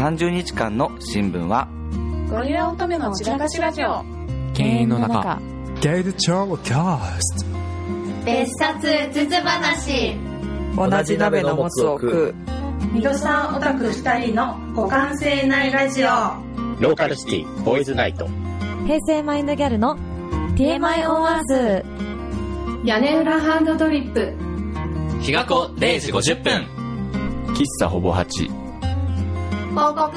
30日間の新聞はゴリラ乙女の散らかしラジオ。犬猿の中。ゲイルチョーキャスト。別冊つつ話。同じ鍋のもつを食う。ミドさんオタク二人の互換性ないラジオ。ローカルシティボーイズナイト。平成マインドギャルの TMI オンアース屋根裏ハンドドリップ。日が子0時50分。喫茶ほぼ8広告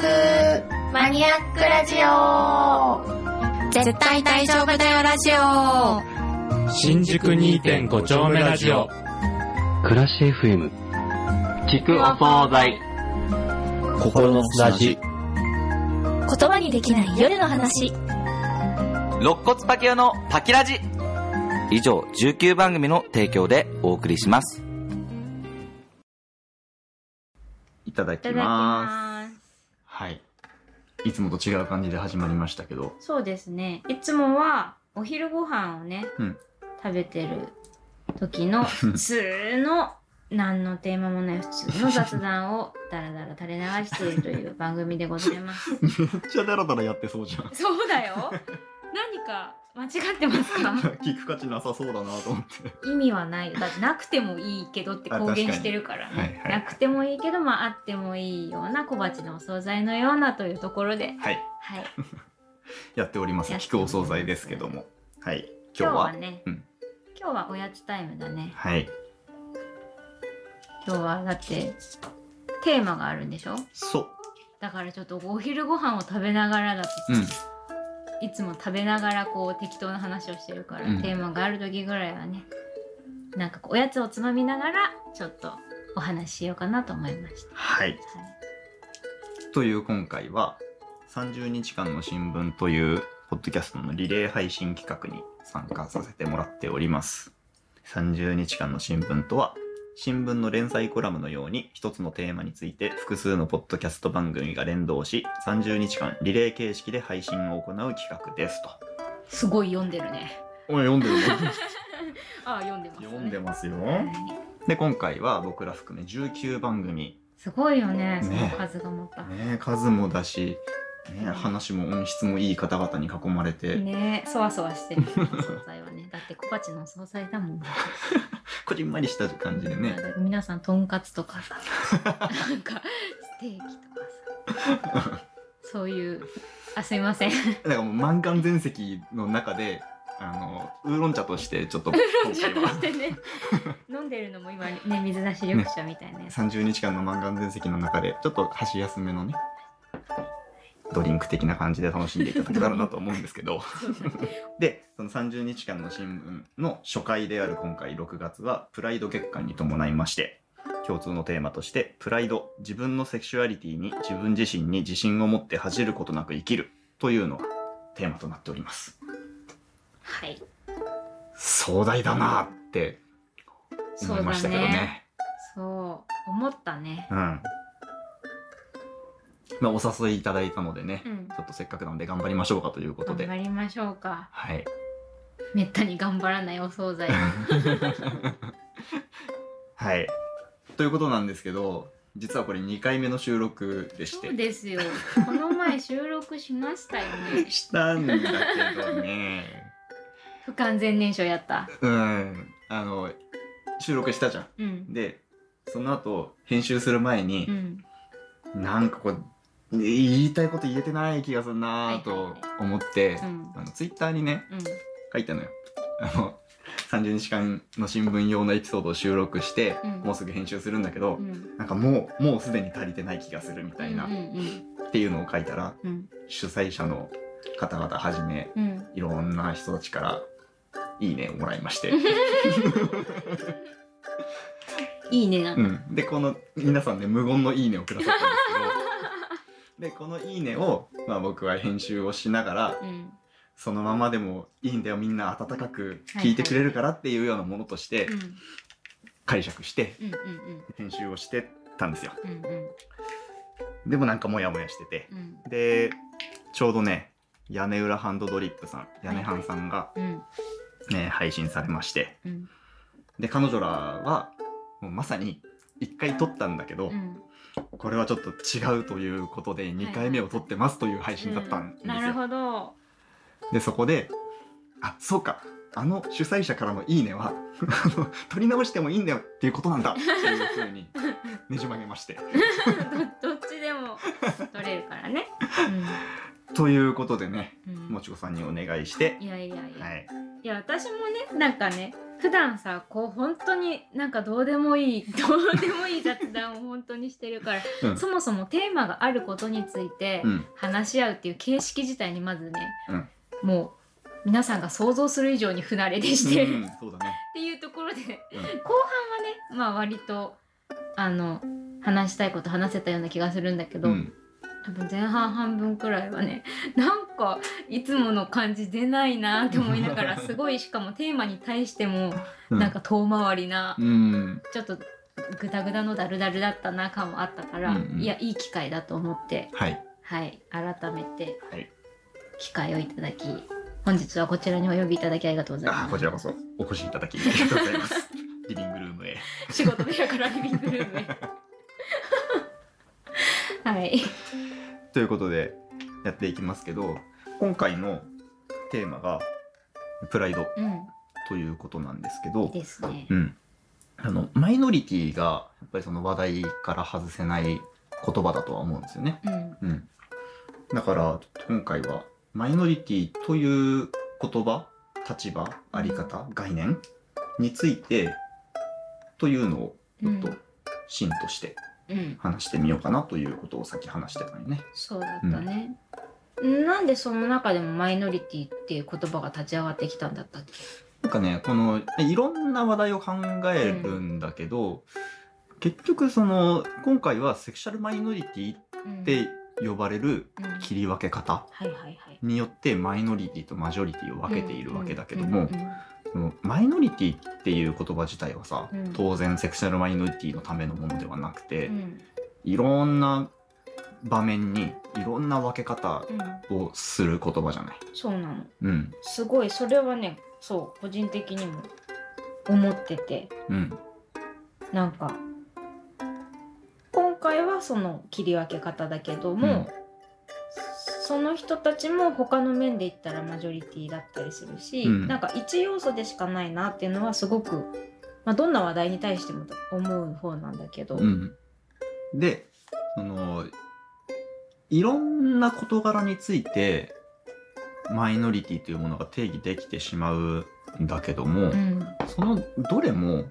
マニアックラジオ。絶対大丈夫だよラジオ。新宿2.5丁目ラジオ。暮らし FM 聞くお惣菜。心のすだち言葉にできない夜の話。肋骨パキオのパキラジ。以上19番組の提供でお送りします。いただきいただきます。はい。いつもと違う感じで始まりましたけど、そうですね。いつもはお昼ご飯をね、うん食べてる時の 普通の何のテーマもない普通の雑談をダラダラ垂れ流しているという番組でございます。めっちゃダラダラやってそうじゃん。そうだよ。何か間違ってますか？聞く価値なさそうだなと思って。意味はない。だってなくてもいいけどって公言してるからね。はいはいなくてもいいけど、まああってもいいような小鉢のお惣菜のようなというところで、はい。はい。やっております。聞くお惣菜ですけども。はい。今今日は？日はね、うん今日はおやつタイムだね。はい。今日はだってテーマがあるんでしょ？そう。だからちょっとお昼ご飯を食べながらだと、うん。いつも食べながらこう適当な話をしてるから、うんテーマがある時ぐらいはねなんかこうおやつをつまみながらちょっとお話ししようかなと思いました。はい。はいという今回は、30日間の新聞という、ポッドキャストのリレー配信企画に参加させてもらっております。30日間の新聞とは、新聞の連載コラムのように一つのテーマについて複数のポッドキャスト番組が連動し、30日間リレー形式で配信を行う企画ですと。すごい読んでるね。おい、読んでるの あ読んでます、ね。読んでますよ。はいで、今回は僕ら含め19番組すごいよね、そのね数がまた。ね、数もだし、ね、話も音質もいい方々に囲まれて、ねそわそわしてるお惣菜はね。だって小鉢のお惣菜だもん。こじんまりした感じでね。皆さんとんかつとかさなんかステーキとかさ。そういうあすいません。なんかもう満貫全席の中で、あの、ウーロン茶としてちょっと今ちょっと回は待ってね飲んでるのも今ね水出し緑茶みたいなやつ、30日間の満貫全席の中で、ちょっと箸休めのね、ドリンク的な感じで楽しんでいただけたらなと思うんですけど。で、その30日間の新聞の初回である今回6月は、プライド月間に伴いまして、共通のテーマとして、プライド、自分のセクシュアリティに自分自身に自信を持って恥じることなく生きるというのがテーマとなっております。はい壮大だなって思いましたけどね。そう思ったねうん。まあ、お誘いいただいたのでね、うんちょっとせっかくなので頑張りましょうかということ頑で。張りましょうかはい。めったに頑張らないお惣菜 はい。ということなんですけど、実はこれ2回目の収録でしてそう。ですよこの前収録しましたよねしたんだけどね。不完全燃焼やったうん。あの、収録したじゃん。うんで、その後、編集する前にう、んなんかこう、言いたいこと言えてない気がするなぁと思って、うん。あのツイッターにね、うん。書いたのよ。あの、30日間の新聞用のエピソードを収録して、うん。もうすぐ編集するんだけど、うん。なんかもう、もうすでに足りてない気がするみたいな、っていうのを書いたら、うん。主催者の方々はじめ、うん。いろんな人たちから、いいねをもらいまして。いいねうん、でこの皆さんね無言の「いいね」をくださったんですでこの「いいねを」まあ、僕は編集をしながらうんそのままでもいいんだよみんな温かく聞いてくれるからっていうようなものとしてうん。解釈して編集をしてたんですよ。うんうん。でもなんかモヤモヤしててうん。でちょうどね屋根裏ハンドドリップさん屋根ハンさんが、うん。ね配信されましてうん。で彼女らはもうまさに1回撮ったんだけど、うんこれはちょっと違うということで2回目を撮ってますという配信だったんですよ。なるほど。でそこであそうかあの主催者からの「いいねは」あの撮り直してもいいんだよっていうことなんだっていうふうにねじ曲げまして。どどっちでも取れるからね。ということでね、うんもちこさんにお願いしていやいやいや。はいいや私もねなんかね普段さこう本当になんかどうでもいい どうでもいい雑談を本当にしてるから、うん。そもそもテーマがあることについてうん。話し合うっていう形式自体にまずね、うん。もう皆さんが想像する以上に不慣れでして、うんっそうだね。ていうところで、うん。後半はねまあ割とあの話したいこと話せたような気がするんだけど、うん。多分前半半分くらいはねなんかいつもの感じ出ないなって思いながらすごいしかもテーマに対してもうん。なんか遠回りな、うん。ちょっとグダグダのダルダルだったな感もあったから、うんうん。いやいい機会だと思ってはい。はい。改めてはい。機会をいただき本日はこちらにお呼びいただきありがとうございあます。こちらこそお越しいただきありがとうございます。リビングルームへ。仕事部屋からリビングルームへ。はい。ということでやっていきますけど今回のテーマがプライドうん。ということなんですけど、ですね。うん、あのマイノリティがやっぱりその話題から外せない言葉だとは思うんですよね。うん。うん、だから今回はマイノリティという言葉立場あり方概念についてというのをちょっと芯としてうん話してみようかなということをさっき話してたよね。そうだったね、なんでその中でもマイノリティっていう言葉が立ち上がってきたんだったっけ？なんかねこのいろんな話題を考えるんだけど、結局その今回はセクシャルマイノリティって呼ばれるうん。切り分け方によってマイノリティとマジョリティを分けているわけだけども、うんマイノリティっていう言葉自体はさ、うん。当然セクシャルマイノリティのためのものではなくて、うん。いろんな場面にいろんな分け方うんをする言葉じゃない。そうなの。うん。すごいそれはねそう個人的にも思ってて。うん。なんか今回はその切り分け方だけども、うんその人たちも他の面で言ったらマジョリティだったりするし、うん。なんか一要素でしかないなっていうのはすごく、まあ、どんな話題に対しても思う方なんだけど、うん、でそのいろんな事柄についてマイノリティというものが定義できてしまうんだけども、うん。そのどれも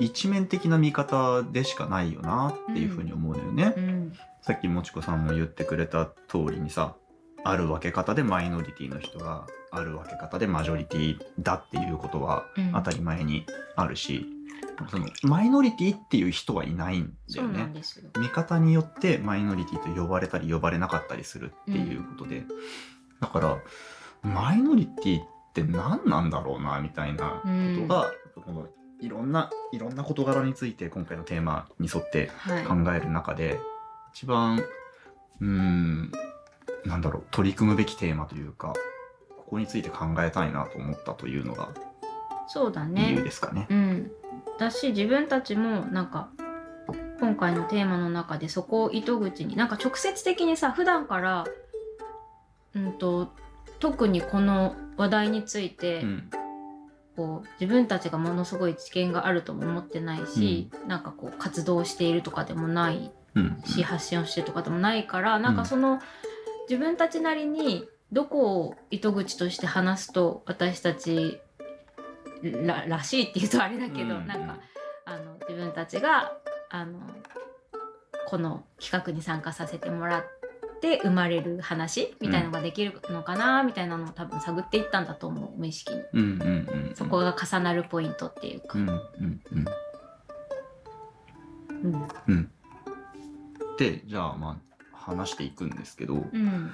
一面的な見方でしかないよなっていうふうに思うのよね。うん。さっきもちこさんも言ってくれた通りにさある分け方でマイノリティの人がある分け方でマジョリティだっていうことはうん当たり前にあるし、そのマイノリティっていう人はいないんだよね。見方によってマイノリティと呼ばれたり呼ばれなかったりするっていうことで、だからマイノリティって何なんだろうなみたいなことが、このいろんないろんな事柄について今回のテーマに沿ってはい考える中で、一番うーんなんだろう取り組むべきテーマというかここについて考えたいなと思ったというのがそうだ理由ね。ですかね。うん。だし自分たちもなんか今回のテーマの中でそこを糸口になんか直接的にさ普段からうんと特にこの話題について、うんこう自分たちがものすごい知見があるとも思ってないし、なんかこう活動しているとかでもないうん。し発信をしてるとかでもないからなんかその、自分たちなりにどこを糸口として話すと私たちららしいっていうとあれだけど、うん。なんかあの自分たちがあのこの企画に参加させてもらって生まれる話みたいなのができるのかなみたいなのを多分探っていったんだと思う無意識に。うんうんうんうん。そこが重なるポイントっていうか。うんうん。うん。うん。うん。でじゃあまあ話していくんですけど、うん。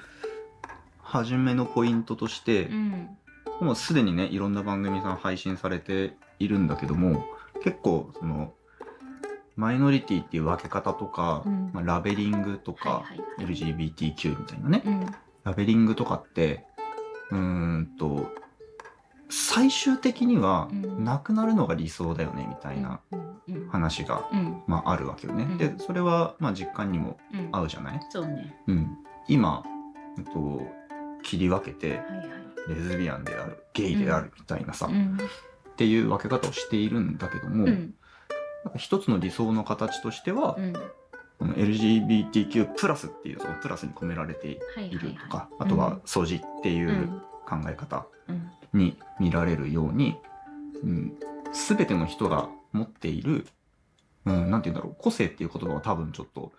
初めのポイントとして、うん。もうすでにねいろんな番組さん配信されているんだけども結構そのマイノリティっていう分け方とか、うん。まあ、ラベリングとか、はいはいはい。LGBTQ みたいなね、うん。ラベリングとかってうーんと最終的にはうん。なくなるのが理想だよねみたいな話が、うん。まあ、あるわけよね。うん。でそれはまあ実感にもうん。合うじゃない、そうね。うん、今、えっと、切り分けてはいはい。レズビアンであるゲイであるみたいなさ、っうん。ていう分け方をしているんだけども、うんなんか一つの理想の形としては、うん。この LGBTQ+ プラスっていうそのプラスに込められているとか、はいあとは掃除っていううん。考え方うん。に見られるように、うん、全ての人が持っている、うん、なんて言うんだろう個性っていう言葉は多分ちょっと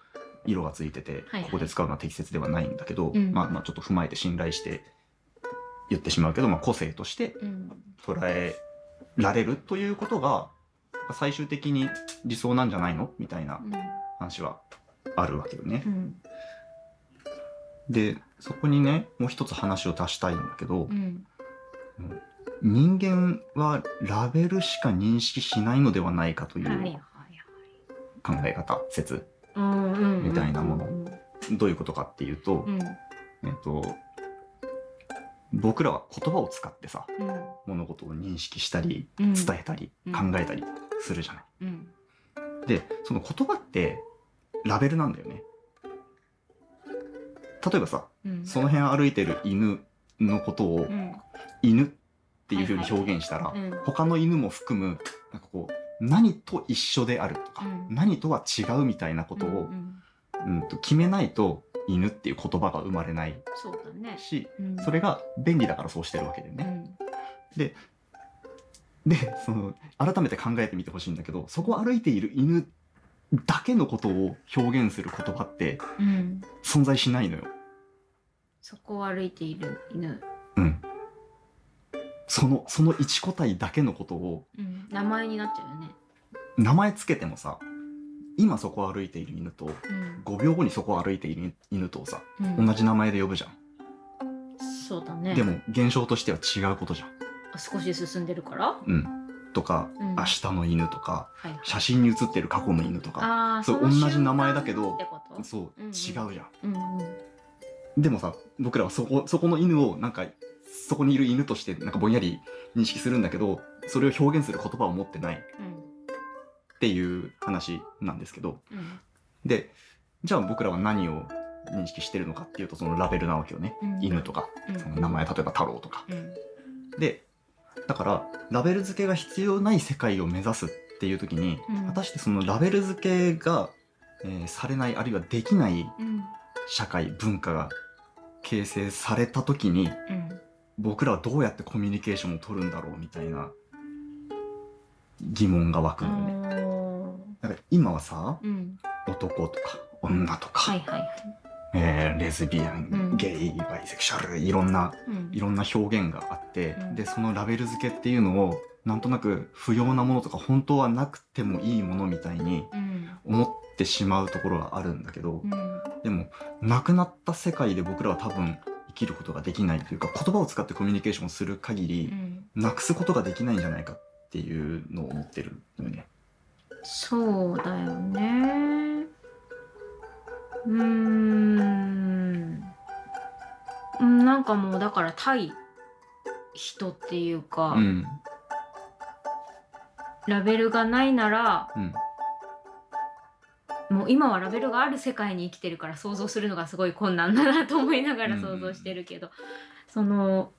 色がついてて、ここで使うのは適切ではないんだけど、うん。まあまあちょっと踏まえて信頼して言ってしまうけど、まあ、個性としてうん。捉えられるということが最終的に理想なんじゃないの？みたいな話はあるわけよね。う。ん。でそこにねもう一つ話を足したいんだけど、うん。人間はラベルしか認識しないのではないかという考え方説みたいなもの。うんどういうことかっていうと、うん。えっと僕らは言葉を使ってさうん。物事を認識したりうん。伝えたりうん。考えたりするじゃない。うん。でその言葉ってラベルなんだよね。例えばさうん。その辺歩いてる犬のことをうん。犬っていう風に表現したら、うん。他の犬も含むなんかこう何と一緒であるとか、うん。何とは違うみたいなことを、うんうんと決めないと犬っていう言葉が生まれないそうだね。し、うん。それが便利だからそうしてるわけでね。うん。ででその改めて考えてみてほしいんだけどそこを歩いている犬だけのことを表現する言葉ってうん存在しないのよ。そこを歩いている犬うん。そのその一個体だけのことをうん名前になっちゃうよね名前つけてもさ今そこを歩いている犬とうん5秒後にそこを歩いている犬とをさ、うん同じ名前で呼ぶじゃん。そうだねでも現象としては違うことじゃん。少し進んでるから？うん。とか、うん。明日の犬とか、はいはい。写真に写ってる過去の犬とか、そう同じ名前だけどそう、うんうん。違うじゃん。うんうん。でもさ、僕らはそこ、そこの犬をなんか、そこにいる犬としてなんかぼんやり認識するんだけど、それを表現する言葉を持ってないっていう話なんですけど、うん。で、じゃあ僕らは何を認識してるのかっていうとそのラベルなわけよね。うん。犬とか、うん。その名前例えば太郎とか。うん。で、だからラベル付けが必要ない世界を目指すっていう時に、うん。果たしてそのラベル付けが、えーされないあるいはできないうん。社会文化が形成された時にうん。僕らはどうやってコミュニケーションを取るんだろうみたいな疑問が湧くのよね。だから今はさうん。男とか女とか、はいはいはいえーレズビアン、うん。ゲイバイセクシャルいろんなうん。いろんな表現があって、うん。でそのラベル付けっていうのをなんとなく不要なものとか本当はなくてもいいものみたいにうん。思ってしまうところがあるんだけど、うん。でもなくなった世界で僕らは多分生きることができないというか言葉を使ってコミュニケーションする限り、うん。なくすことができないんじゃないかっていうのを思ってるのよね。そうだよねうーん。うんなんかもうだから対人っていうか、うん。ラベルがないならうん。もう今はラベルがある世界に生きてるから想像するのがすごい困難だなと思いながら想像してるけど、その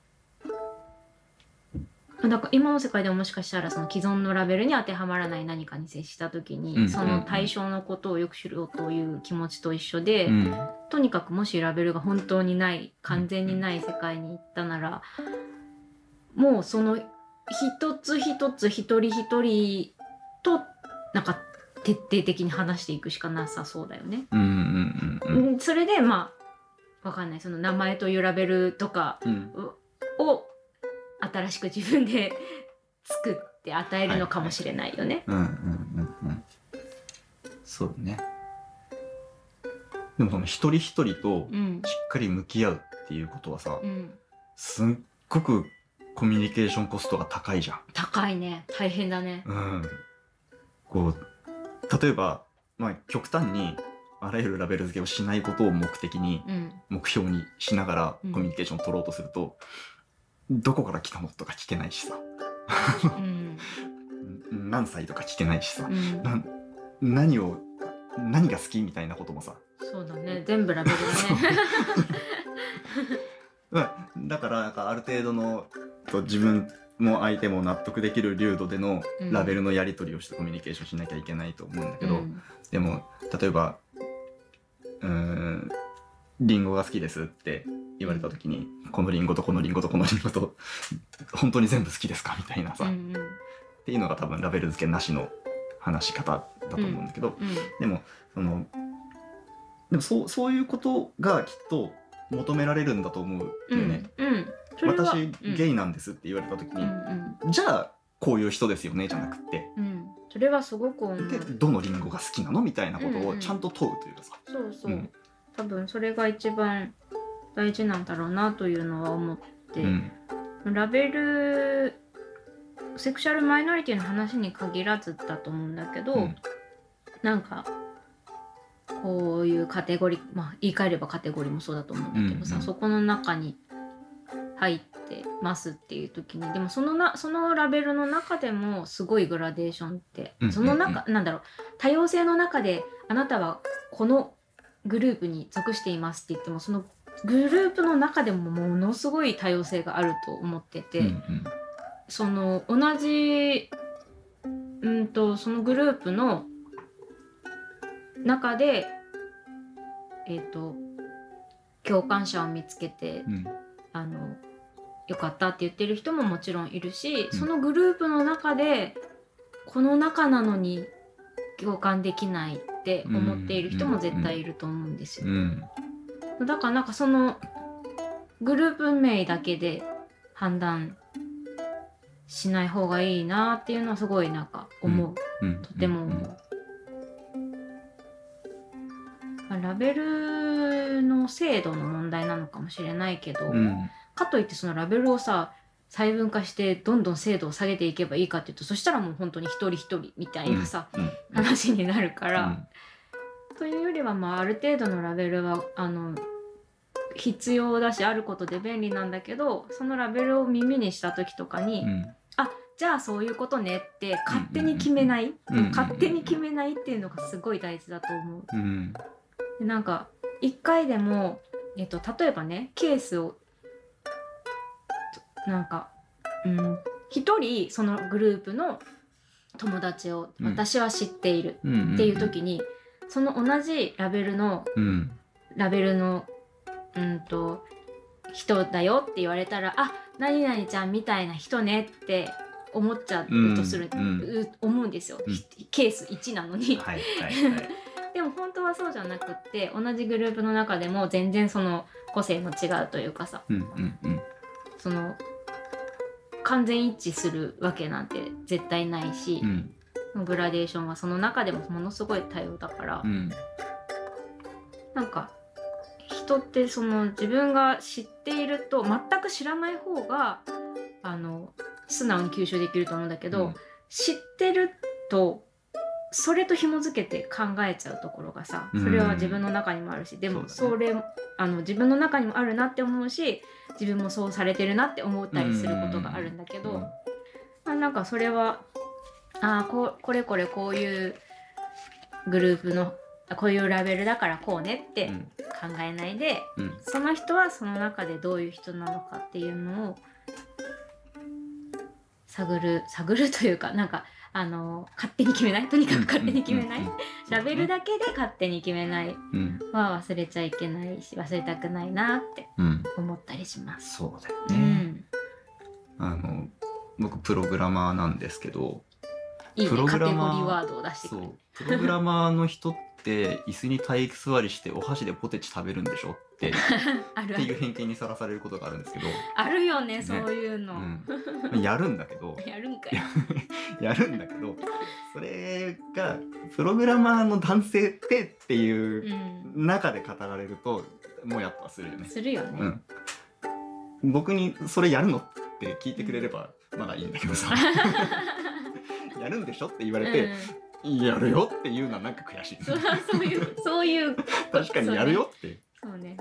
だから今の世界でももしかしたらその既存のラベルに当てはまらない何かに接した時に、うん。その対象のことをよく知ろうという気持ちと一緒で、うん。とにかくもしラベルが本当にない完全にない世界に行ったならもうその一つ一つ一人一人となんか徹底的に話していくしかなさそうだよね。それでまあわかんない。その名前というラベルとかうん。を新しく自分で 作って与えるのかもしれないよね。うんうんうんうん。そうね。でもその一人一人とうん。しっかり向き合うっていうことはさ、うん、すっごくコミュニケーションコストが高いじゃん。高いね。大変だね。うん、こう例えば、まあ、極端にあらゆるラベル付けをしないことを目的にうん。目標にしながらうん。コミュニケーションを取ろうとすると、どこから来たのとか聞けないしさ。うん。何歳とか聞けないしさ。うん。な何を、何が好きみたいなこともさ。そうだね。全部ラベルだね。う。んだから、なんかある程度の、と自分も相手も納得できる流度でのうん。ラベルのやり取りをしてコミュニケーションしなきゃいけないと思うんだけど、うん。でも、例えば、うーん、リンゴが好きですって言われた時に、このリンゴとこのリンゴとこのリンゴと、本当に全部好きですかみたいなさ、っうんうん。ていうのが多分ラベル付けなしの話し方だと思うんだけど、うんでも、その、でもそう、そういうことがきっと求められるんだと思ううんよね。うん私、ゲイイなんですって言われた時に、うんじゃあ、こういう人ですよね、じゃなくって、うん。うんそれはすごくで、どのリンゴが好きなのみたいなことうんうんをちゃんと問うというかさ。そうそう、うん多分それが一番大事なんだろうなというのは思って、うん。ラベルセクシャルマイノリティの話に限らずだと思うんだけど、うん。なんかこういうカテゴリーまあ言い換えればカテゴリーもそうだと思うんだけどさ、うんうん。そこの中に入ってますっていう時にでもそのなそのラベルの中でもすごいグラデーションって、うん。その中、なんだろう多様性の中であなたはこのグループに属していますって言ってもそのグループの中でもものすごい多様性があると思ってて、うんうん。その同じうんとそのグループの中でえっ、と共感者を見つけてうん。あのよかったって言ってる人ももちろんいるし、うん。そのグループの中でこの中なのに共感できないって思っている人も絶対いると思うんですよ。うん。だからなんかそのグループ名だけで判断しない方がいいなっていうのはすごいなんか思う、うん。とても思う。まあラベルの精度の問題なのかもしれないけど、うん。かといってそのラベルをさ細分化してどんどん精度を下げていけばいいかっていうとそしたらもう本当に一人一人みたいなさ、うん話になるから、うん。というよりはまあある程度のラベルはあの必要だしあることで便利なんだけどそのラベルを耳にした時とかに、うん。あじゃあそういうことねって勝手に決めない、うん。勝手に決めないっていうのがすごい大事だと思う。うん。でなんか一回でも、えっと、例えばねケースをなんかうん一人そのグループの友達をうん。私は知っているうんっていう時に、その同じラベルのうん。ラベルのうんと人だよって言われたらあ何々ちゃんみたいな人ねって思っちゃうとする、うん思うんですよ、うん。ひケース1なのに。はいはいはい。でも本当はそうじゃなくって同じグループの中でも全然その個性の違うというかさうんうんうん。その完全一致するわけなんて絶対ないしう、ん。グラデーションはその中でもものすごい多様だから、うん。なんか人ってその自分が知っていると全く知らない方があの素直に吸収できると思うんだけど、うん。知ってるとそれと紐づけて考えちゃうところがさそれは自分の中にもあるし、でもそれあの自分の中にもあるなって思うし自分もそうされてるなって思ったりすることがあるんだけど、うん。まあ、なんかそれはああここれこれこういうグループのこういうラベルだからこうねってうん。考えないで、うん。その人はその中でどういう人なのかっていうのを探る探るというかなんかあの勝手に決めない？とにかく勝手に決めない、うんうんラベルだけで勝手に決めない。うん。は忘れちゃいけないし忘れたくないなってうん。思ったりします。そうだようね、ん、あの僕プログラマーなんですけど。いいプログラマープログラマーの人って椅子に体育座りしてお箸でポテチ食べるんでしょって。っていう偏見にさらされることがあるんですけど、あるよねね。そういうの、うん、やるんだけど。やるんかい。やるんだけどそれがプログラマーの男性ってっていううん、中で語られるともやっぱするよね。するよね。うん、僕にそれやるのって聞いてくれればまだいいんだけどさ。やるんでしょって言われて、やるよっていうのはなんか悔しい、そうそういうそういう。確かにやるよって。そうね。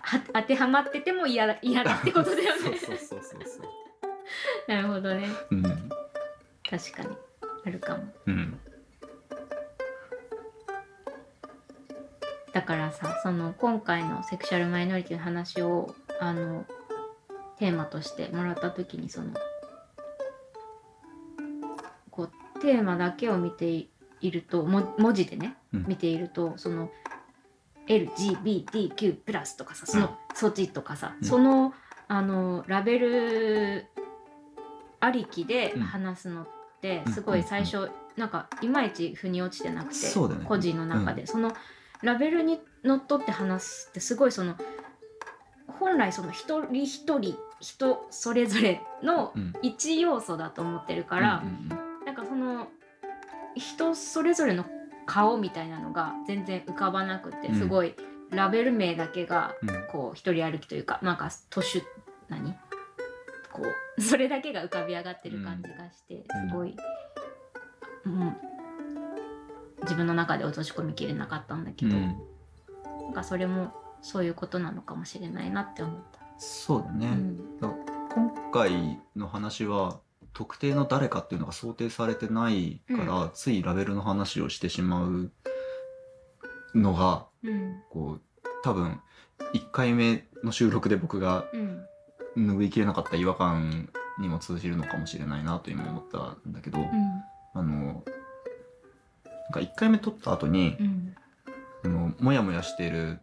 は当てはまってても嫌だ嫌だってことだよね。そうそうそうそう。なるほどね。うん確かに。あるかも。うん。だからさその今回のセクシャルマイノリティの話をあのテーマとしてもらった時にそのこうテーマだけを見ているとも文字でね、うん。見ているとその LGBTQ+ プラスとかさその、そっちとかさ、うん。そのあのラベルありきで話すのってうんすごい最初、なんかいまいち腑に落ちてなくて、ね。個人の中で、そのラベルにのっとって話すってすごいその本来その一人一人人それぞれのうん。一要素だと思ってるから、うんうんなんかその人それぞれの顔みたいなのが全然浮かばなくてうん。すごいラベル名だけがうん。こう一人歩きというかなんか都市何？こうそれだけが浮かび上がってる感じがしてうん。すごい、うん、自分の中で落とし込みきれなかったんだけど、うん。なんかそれもそういうことなのかもしれないなって思った。そうだね、うん。だ今回の話は特定の誰かっていうのが想定されてないから、ついラベルの話をしてしまうのがうん。こう多分1回目の収録で僕がうん拭いきれなかった違和感にも通じるのかもしれないなと今思ったんだけど、うん。あのなんか1回目撮った後に、うん。あのモヤモヤしている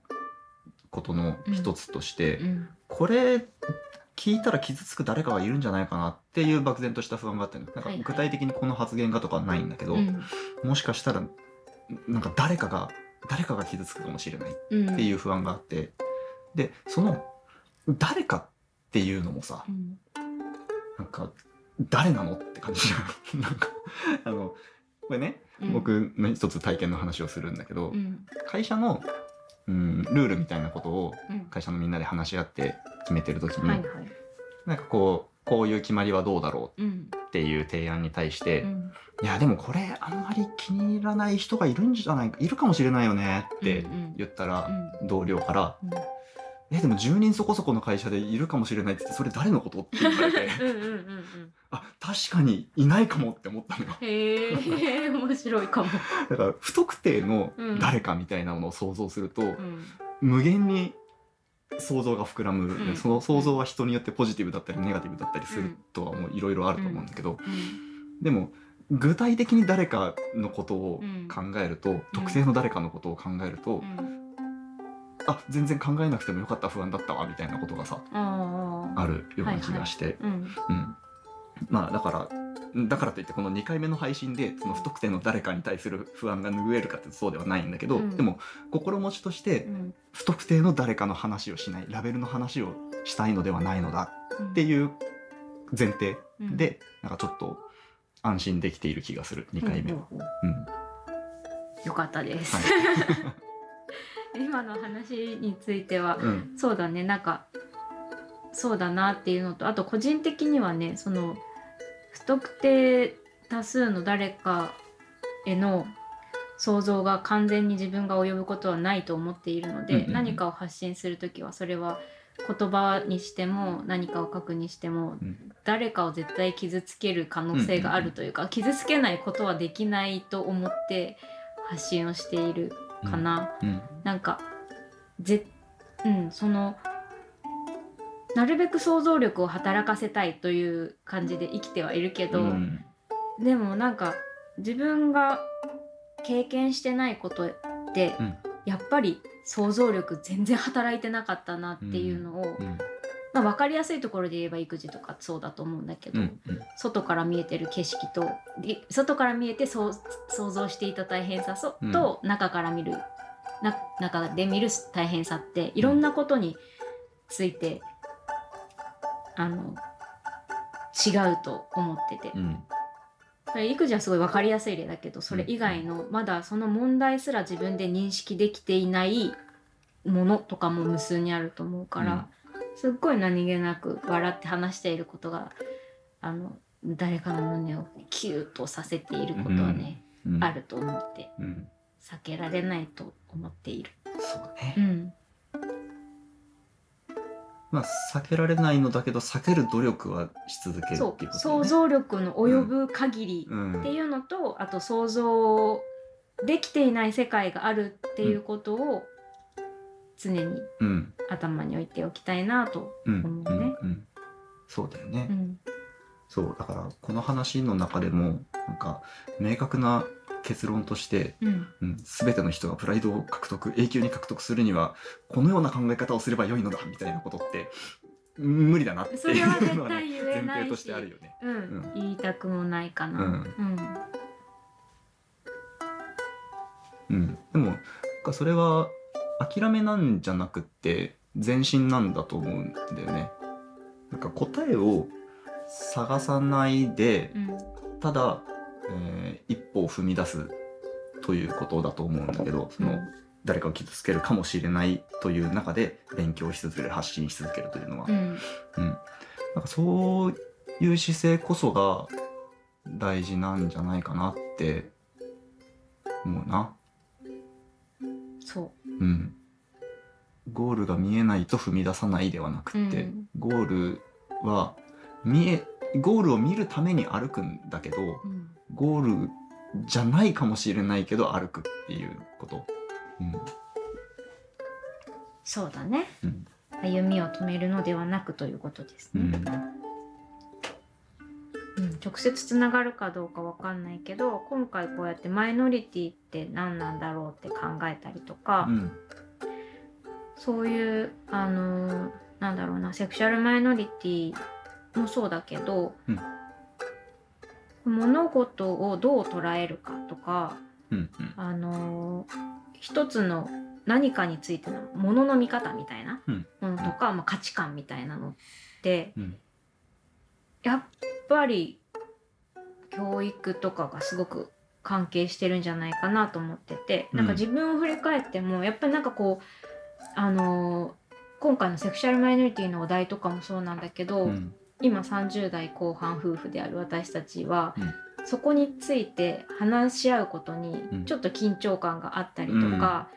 ことの一つとして、うん。これ聞いたら傷つく誰かがいるんじゃないかなっていう漠然とした不安があってなんかはいはい。具体的にこの発言がとかはないんだけど、うん。もしかしたらなんか誰かが誰かが傷つくかもしれないっうんていう不安があってでその誰かっていうのもさうんなんか誰なのって感じじゃん。なんかあのこれね、うん。僕の一つ体験の話をするんだけど、うん。会社の、うん、ルールみたいなことをうん。会社のみんなで話し合って決めてる時に、はいはい。なんかこうこういう決まりはどうだろうんうっていう提案に対して、うん。いやでもこれあんまり気に入らない人がいるんじゃないかいるかもしれないよねってうん。言ったら、うん。同僚からうん「えでも10人そこそこの会社でいるかもしれない」って言ってそれ誰のこと？って言われて。うんうんうんうん。あ確かにいないかもって思ったのよ。へえ面白いかも。だから不特定のうん。誰かみたいなものを想像すると、うん。無限に想像が膨らむ、うん。その想像は人によってポジティブだったりネガティブだったりするとはもういろいろあると思うんだけど、でも具体的に誰かのことを考えると、特定の誰かのことを考えると、あ全然考えなくてもよかった不安だったわみたいなことがさああるような気がして、うん。うん、まあだからだからといってこの2回目の配信でその不特定の誰かに対する不安が拭えるかってそうではないんだけど、うん。でも心持ちとしてうん。不特定の誰かの話をしないラベルの話をしたいのではないのだっていう前提うん。で、なんかちょっと安心できている気がする2回目は。うんよかったです。は今の話については、うん。そうだねなんかそうだなっていうのとあと個人的にはねその不特定多数の誰かへの想像が完全に自分が及ぶことはないと思っているので、うんうんうん。何かを発信する時はそれは言葉にしても何かを書くにしても、誰かを絶対傷つける可能性があるというか、傷つけないことはできないと思って発信をしているかな。うん。なんかぜうんそのなるべく想像力を働かせたいという感じで生きてはいるけど、うん。でもなんか自分が経験してないことって、うん。やっぱり想像力全然働いてなかったなっていうのを、うんまあ、分かりやすいところで言えば育児とかそうだと思うんだけど、うんうん。外から見えてる景色とで外から見えてそう想像していた大変さそうん。と中から見るな中で見る大変さっていろんなことについて、あの違うと思ってて、うん。育児はすごい分かりやすい例だけどそれ以外のまだその問題すら自分で認識できていないものとかも無数にあると思うから、すっごい何気なく笑って話していることがあの誰かの胸をキューッとさせていることはね、うん。うん。あると思ってうん避けられないと思っている。そうね。うん、まあ避けられないのだけど避ける努力はし続けるっていうことね。想像力の及ぶ限りうん。っていうのと、あと想像できていない世界があるっていうことを常にうん頭に置いておきたいなとうん。思うね。そうだよね、うん。そうだからこの話の中でもなんか明確な結論として、うん。うん、全ての人がプライドを獲得永久に獲得するにはこのような考え方をすれば良いのだみたいなことって無理だなっていうのはね前提としてあるよね。うん。うん。言いたくもないかな。うん。うん。うん、でもそれは諦めなんじゃなくって前進なんだと思うんだよね。なんか答えを探さないでうん。ただ、えー一歩を踏み出すということだと思うんだけどその、誰かを傷つけるかもしれないという中で勉強し続ける発信し続けるというのは、うん。うん。なんかそういう姿勢こそが大事なんじゃないかなって思うな。そうん、ゴールが見えないと踏み出さないではなくって、うんゴールは見えゴールを見るために歩くんだけどう。うんゴールじゃないかもしれないけど歩くっていうこと。うんそうだね。うん歩みを止めるのではなくということですね。うんうん、直接つながるかどうかわかんないけど今回こうやってマイノリティって何なんだろうって考えたりとか、うん。そういうあのーなんだろうなセクシャルマイノリティもそうだけど、うん。物事をどう捉えるかとかうんうん。あのー一つの何かについてのものの見方みたいなうん。ものとか、まあ、価値観みたいなのってうんやっぱり教育とかがすごく関係してるんじゃないかなと思ってて、なんか自分を振り返ってもやっぱりなんかこうあのー今回のセクシャルマイノリティのお題とかもそうなんだけど、うん。今30代後半夫婦である私たちは、うん。そこについて話し合うことにうん。ちょっと緊張感があったりとか、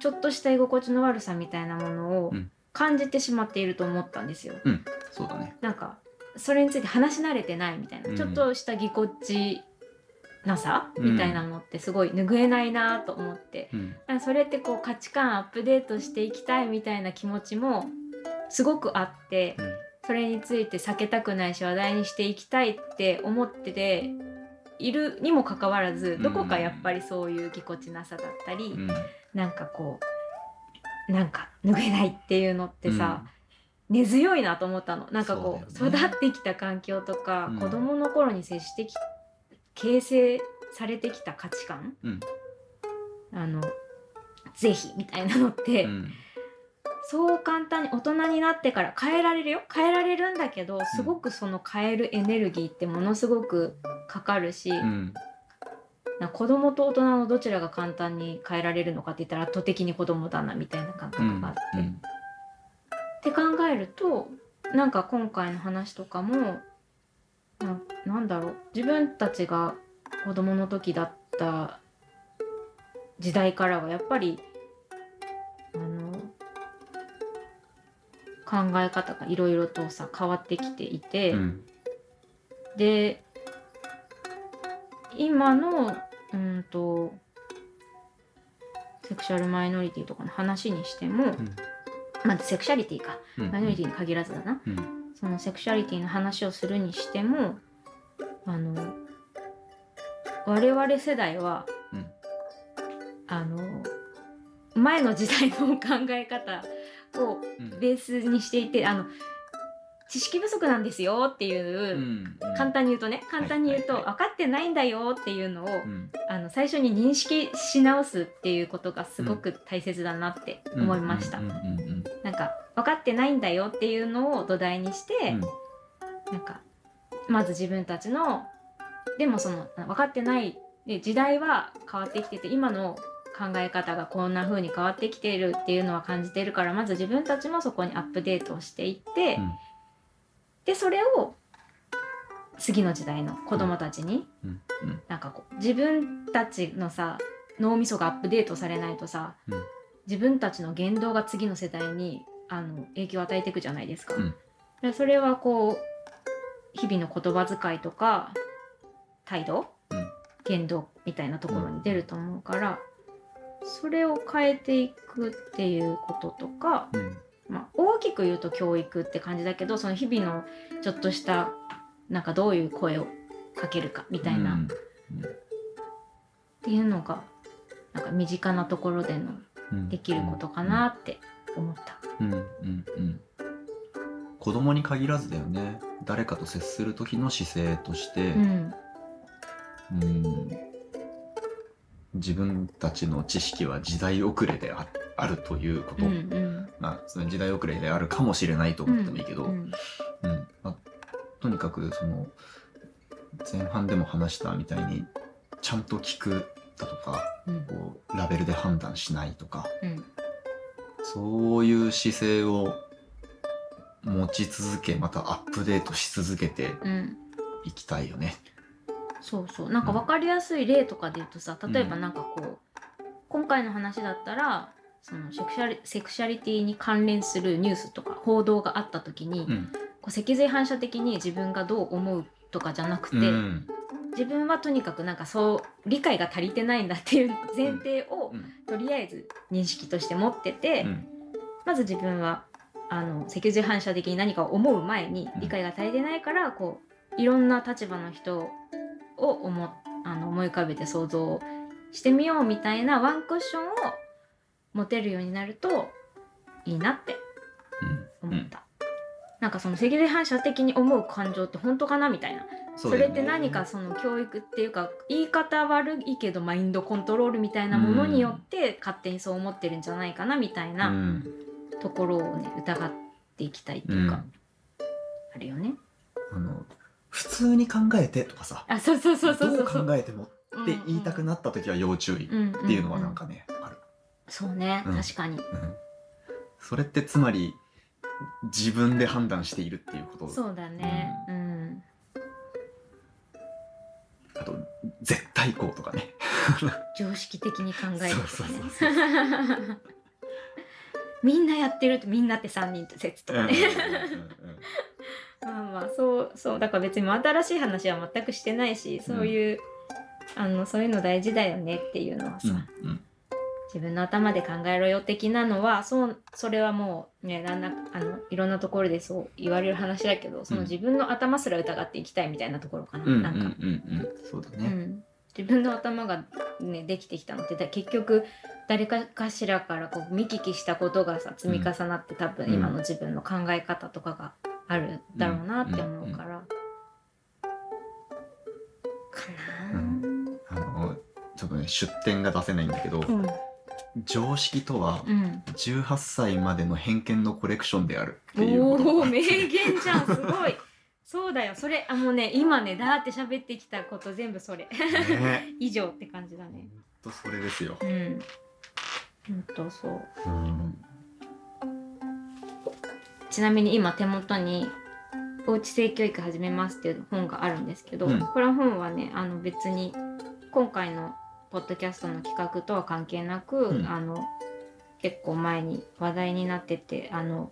ちょっとした居心地の悪さみたいなものをうん。感じてしまっていると思ったんですよ。そうだね。なんかそれについて話し慣れてないみたいな、うん。ちょっとしたぎこちなさうん。みたいなのってすごい拭えないなと思って、うん。それってこう価値観アップデートしていきたいみたいな気持ちもすごくあって、うん。それについて避けたくないし話題にしていきたいって思ってているにもかかわらずうん。どこかやっぱりそういうぎこちなさだったり、うん。なんかこうなんか拭えないっていうのってさ、根強いなと思ったの。なんかこうね。育ってきた環境とか、うん。子供の頃に接してき形成されてきた価値観、うん。あの是非みたいなのって、うん。そう簡単に大人になってから変えられるよ。変えられるんだけどすごくその変えるエネルギーってものすごくかかるし、うん。な子供と大人のどちらが簡単に変えられるのかって言ったら圧倒的に子供だなみたいな感覚があって。うんって考えるとなんか今回の話とかもななんだろう。自分たちが子供の時だった時代からはやっぱりあの考え方がいろいろとさ変わってきていて、うん。で今のうんとセクシャルマイノリティとかの話にしても、んまあセクシャリティか。うん。マイノリティに限らずだな、うん。そのセクシャリティの話をするにしてもあの我々世代は、うん。あの前の時代の考え方をうん。ベースにしていてあの知識不足なんですよっていう、うん。簡単に言うとね簡単に言うと、分かってないんだよっていうのを、うん。あの最初に認識し直すっていうことがすごく大切だなって思いました。なんか分かってないんだよっていうのを土台にして、うん。なんかまず自分たちのでもその分かってないで時代は変わってきてて今の考え方がこんな風に変わってきているっていうのは感じてるからまず自分たちもそこにアップデートをしていって、うん。でそれを次の時代の子供たちに、うん。うん。なんかこう自分たちのさ脳みそがアップデートされないとさ、うん自分たちの言動が次の世代にあの影響を与えていくじゃないですか。うん。でそれはこう日々の言葉遣いとか態度、うん。言動みたいなところに出ると思うから、それを変えていくっていうこととか、うん。まあ、大きく言うと教育って感じだけどその日々のちょっとしたなんかどういう声をかけるかみたいな、うん。っていうのがなんか身近なところでのうんできることかなって思った。うん。うん。うん。子供に限らずだよね。誰かと接する時の姿勢として、うん。うん。自分たちの知識は時代遅れでああるということ、うんうん。まあ、その時代遅れであるかもしれないと思ってもいいけど、うん。うん。まあ、とにかくその前半でも話したみたいにちゃんと聞くだとかうん。こうラベルで判断しないとかうん。そういう姿勢を持ち続けまたアップデートし続けてうん。いきたいよね。そうそう。なんか分かりやすい例とかで言うとさ例えばなんかこう、今回の話だったらそのセクシャリセクシャリティに関連するニュースとか報道があった時に、うん。こう脊髄反射的に自分がどう思うとかじゃなくて、うん自分はとにかくなんかそう理解が足りてないんだっていう前提を、うん。とりあえず認識として持ってて、うん。まず自分はあの脊髄反射的に何かを思う前にうん。理解が足りてないからこういろんな立場の人を思あの思い浮かべて想像してみようみたいなワンクッションを持てるようになるといいなってうん。思った。なんかその脊髄反射的に思う感情って本当かなみたいな。それって何かその教育っていうか言い方悪いけどマインドコントロールみたいなものによって勝手にそう思ってるんじゃないかなみたいなうん。ところをね疑っていきたいっていうか、あるよね。あの普通に考えてとかさ。あそうそうそうそうどそうう。考えてもって言いたくなった時は要注意うんっていうのはなんかね、ある、そうね、うん。確かに。うん。それってつまり自分で判断しているっていうこと。そうだね。うん。あと絶対こうとかね。常識的に考えるとかそうねそうそう。みんなやってるってみんなって3人って説とかね。うんうんうんまあまあそうそう。だから別に新しい話は全くしてないしそういう、あのそういうの大事だよねっていうのはさ、うんうん自分の頭で考えろよ的なのはそうそれはもうねなんなあのいろんなところでそう言われる話だけどそのうん自分の頭すら疑っていきたいみたいなところかな、うんうんなんか、うん。うんそうだね、うん、自分の頭が、ね、できてきたのってだ結局誰かかしらからこう見聞きしたことがさ積み重なって多分うん。今の自分の考え方とかがあるだろうなって思うから、かなうん。あのちょっとね出典が出せないんだけど、うん常識とはうん。18歳までの偏見のコレクションであるっていうこと。おお名言じゃんすごい。そうだよ。それあもうね今ねだーって喋ってきたこと全部それ。ね。以上って感じだね。ほんとそれですよ、うん。ほんとそう。うんちなみに今手元に「おうち性教育始めます」っていう本があるんですけど、うん。これは本はねあの別に今回のポッドキャストの企画とは関係なく、うん。あの結構前に話題になっててあの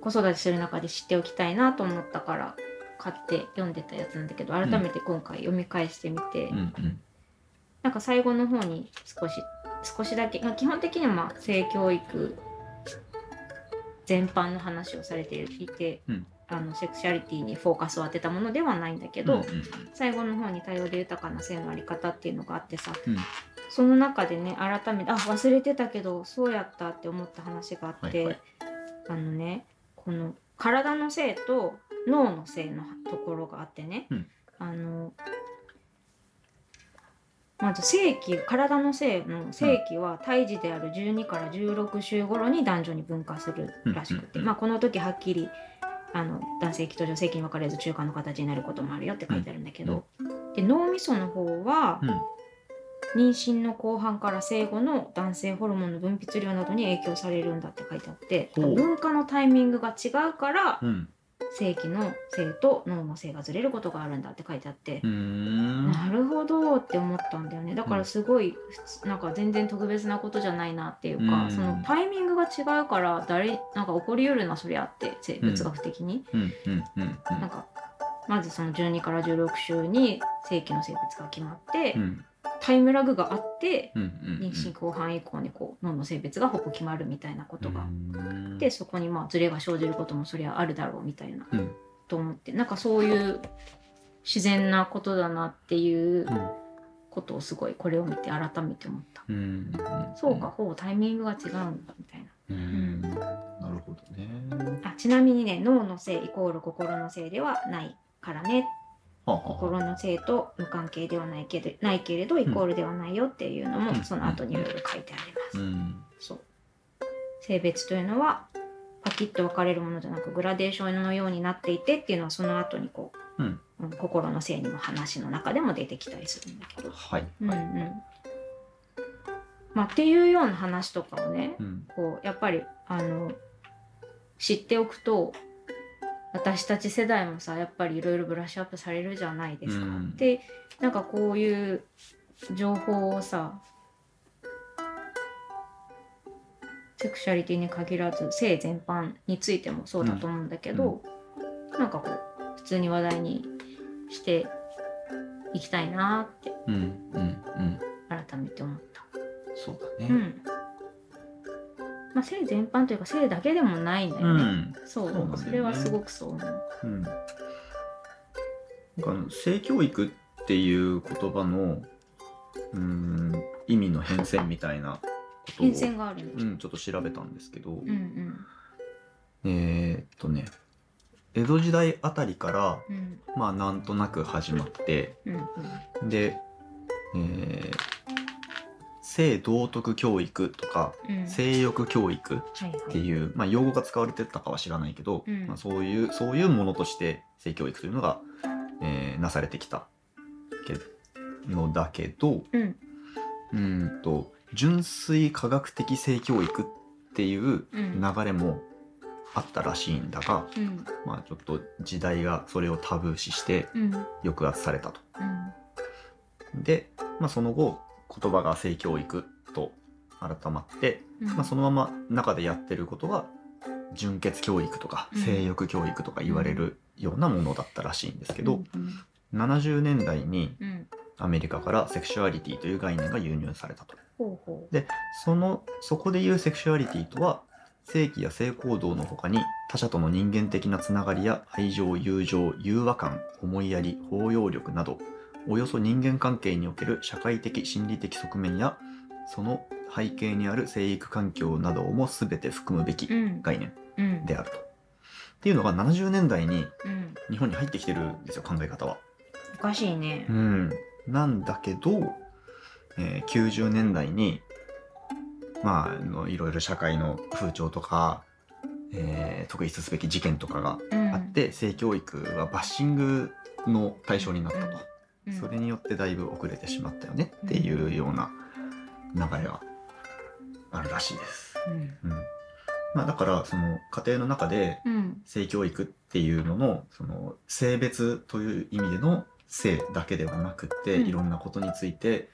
子育てする中で知っておきたいなと思ったから買って読んでたやつなんだけど改めて今回読み返してみて、うんうん。なんか最後の方に少し少しだけ、まあ、基本的にはまあ性教育全般の話をされていて、うんあのセクシャリティにフォーカスを当てたものではないんだけど、うんうん最後の方に多様で豊かな性のあり方っていうのがあってさうん。その中でね改めてあ忘れてたけどそうやったって思った話があって、はいはい。あのねこの体の性と脳の性のところがあってね、うん。あのまず性器体の性の性器は胎児である12から16週頃に男女に分化するらしくて、うんうんうん。まあ、この時はっきりあの男性器と女性器に分かれず中間の形になることもあるよって書いてあるんだけど、で脳みその方は、うん。妊娠の後半から生後の男性ホルモンの分泌量などに影響されるんだって書いてあってほう。分化のタイミングが違うからうん性器の性と脳の性がずれることがあるんだって書いてあって、なるほどって思ったんだよね。だからすごい普通なんか全然特別なことじゃないなっていうか、うん。そのタイミングが違うから誰なんか起こりうるなそりゃって生物学的に、うんうんうん。なんかまずその12から16週に性器の性別が決まって、うん。タイムラグがあってうんうんうん。妊娠後半以降にこう脳の性別がほぼ決まるみたいなことがあうん。ってそこにまあズレが生じることもそりゃあるだろうみたいな、うん。と思ってなんかそういう自然なことだなっていうことをすごいこれを見て改めて思った、うん。そうかほぼタイミングが違うんだみたいな。うん。なるほどね。あちなみにね脳の性イコール心の性ではないからね。心の性と無関係ではないけどないけれどイコールではないよっていうのも、うん。その後にいろいろ書いてあります、うん。そう。性別というのはパキッと分かれるものじゃなくグラデーションのようになっていてっていうのはその後にこう、うん。うん心の性にも話の中でも出てきたりするんだけど、はい。うんうん。まあ、っていうような話とかをね、うん。こうやっぱりあの知っておくと私たち世代もさやっぱりいろいろブラッシュアップされるじゃないですか。うんでなんかこういう情報をさセクシャリティに限らず性全般についてもそうだと思うんだけど、なんかこう普通に話題にしていきたいなってうんうんうん改めて思った。そうだねうん。まあ性全般というか性だけでもないんだうよね。ん。そう。そね。それはすごくそう思う。うん。なんかあの性教育っていう言葉のうーん意味の変遷みたいなことを変遷がある。うん、ちょっと調べたんですけど、うんうん。えーっとね江戸時代あたりからうん。まあなんとなく始まってうんうん。で、えー性道徳教育とかうん。性欲教育っはいはい。ていう、まあ、用語が使われてたかは知らないけど、うん。まあ、そういうそういうものとして性教育というのが、えーなされてきたけのだけどうん。んと純粋科学的性教育っていううん。流れもあったらしいんだが、うん。まあちょっと時代がそれをタブー視してうん。抑圧されたと。うん。で、まあ、その後言葉が性教育と改まって、うん。まあ、そのまま中でやってることは純血教育とかうん。性欲教育とか言われるようなものだったらしいんですけど、うん。70年代にうん。アメリカからセクシュアリティという概念が輸入されたと。でそのそこでいうセクシュアリティとは性器や性行動の他に他者との人間的なつながりや愛情友情融和感思いやり包容力などおよそ人間関係における社会的心理的側面やその背景にある生育環境などをも全て含むべきううん。概念うん。であると。っていうのが70年代にうん。日本に入ってきてるんですよ考え方は。おかしいね。うん、なんだけど、えー90年代にまあいろいろ社会の風潮とか、えー特筆すべき事件とかがうん。あって、性教育はバッシングの対象になったと、うんそれによってだいぶ遅れてしまったよねっていうような流れがあるらしいです。うん。うん。まあ、だからその家庭の中でうん。性教育っていうののその性別という意味での性だけではなくって、うん。いろんなことについて、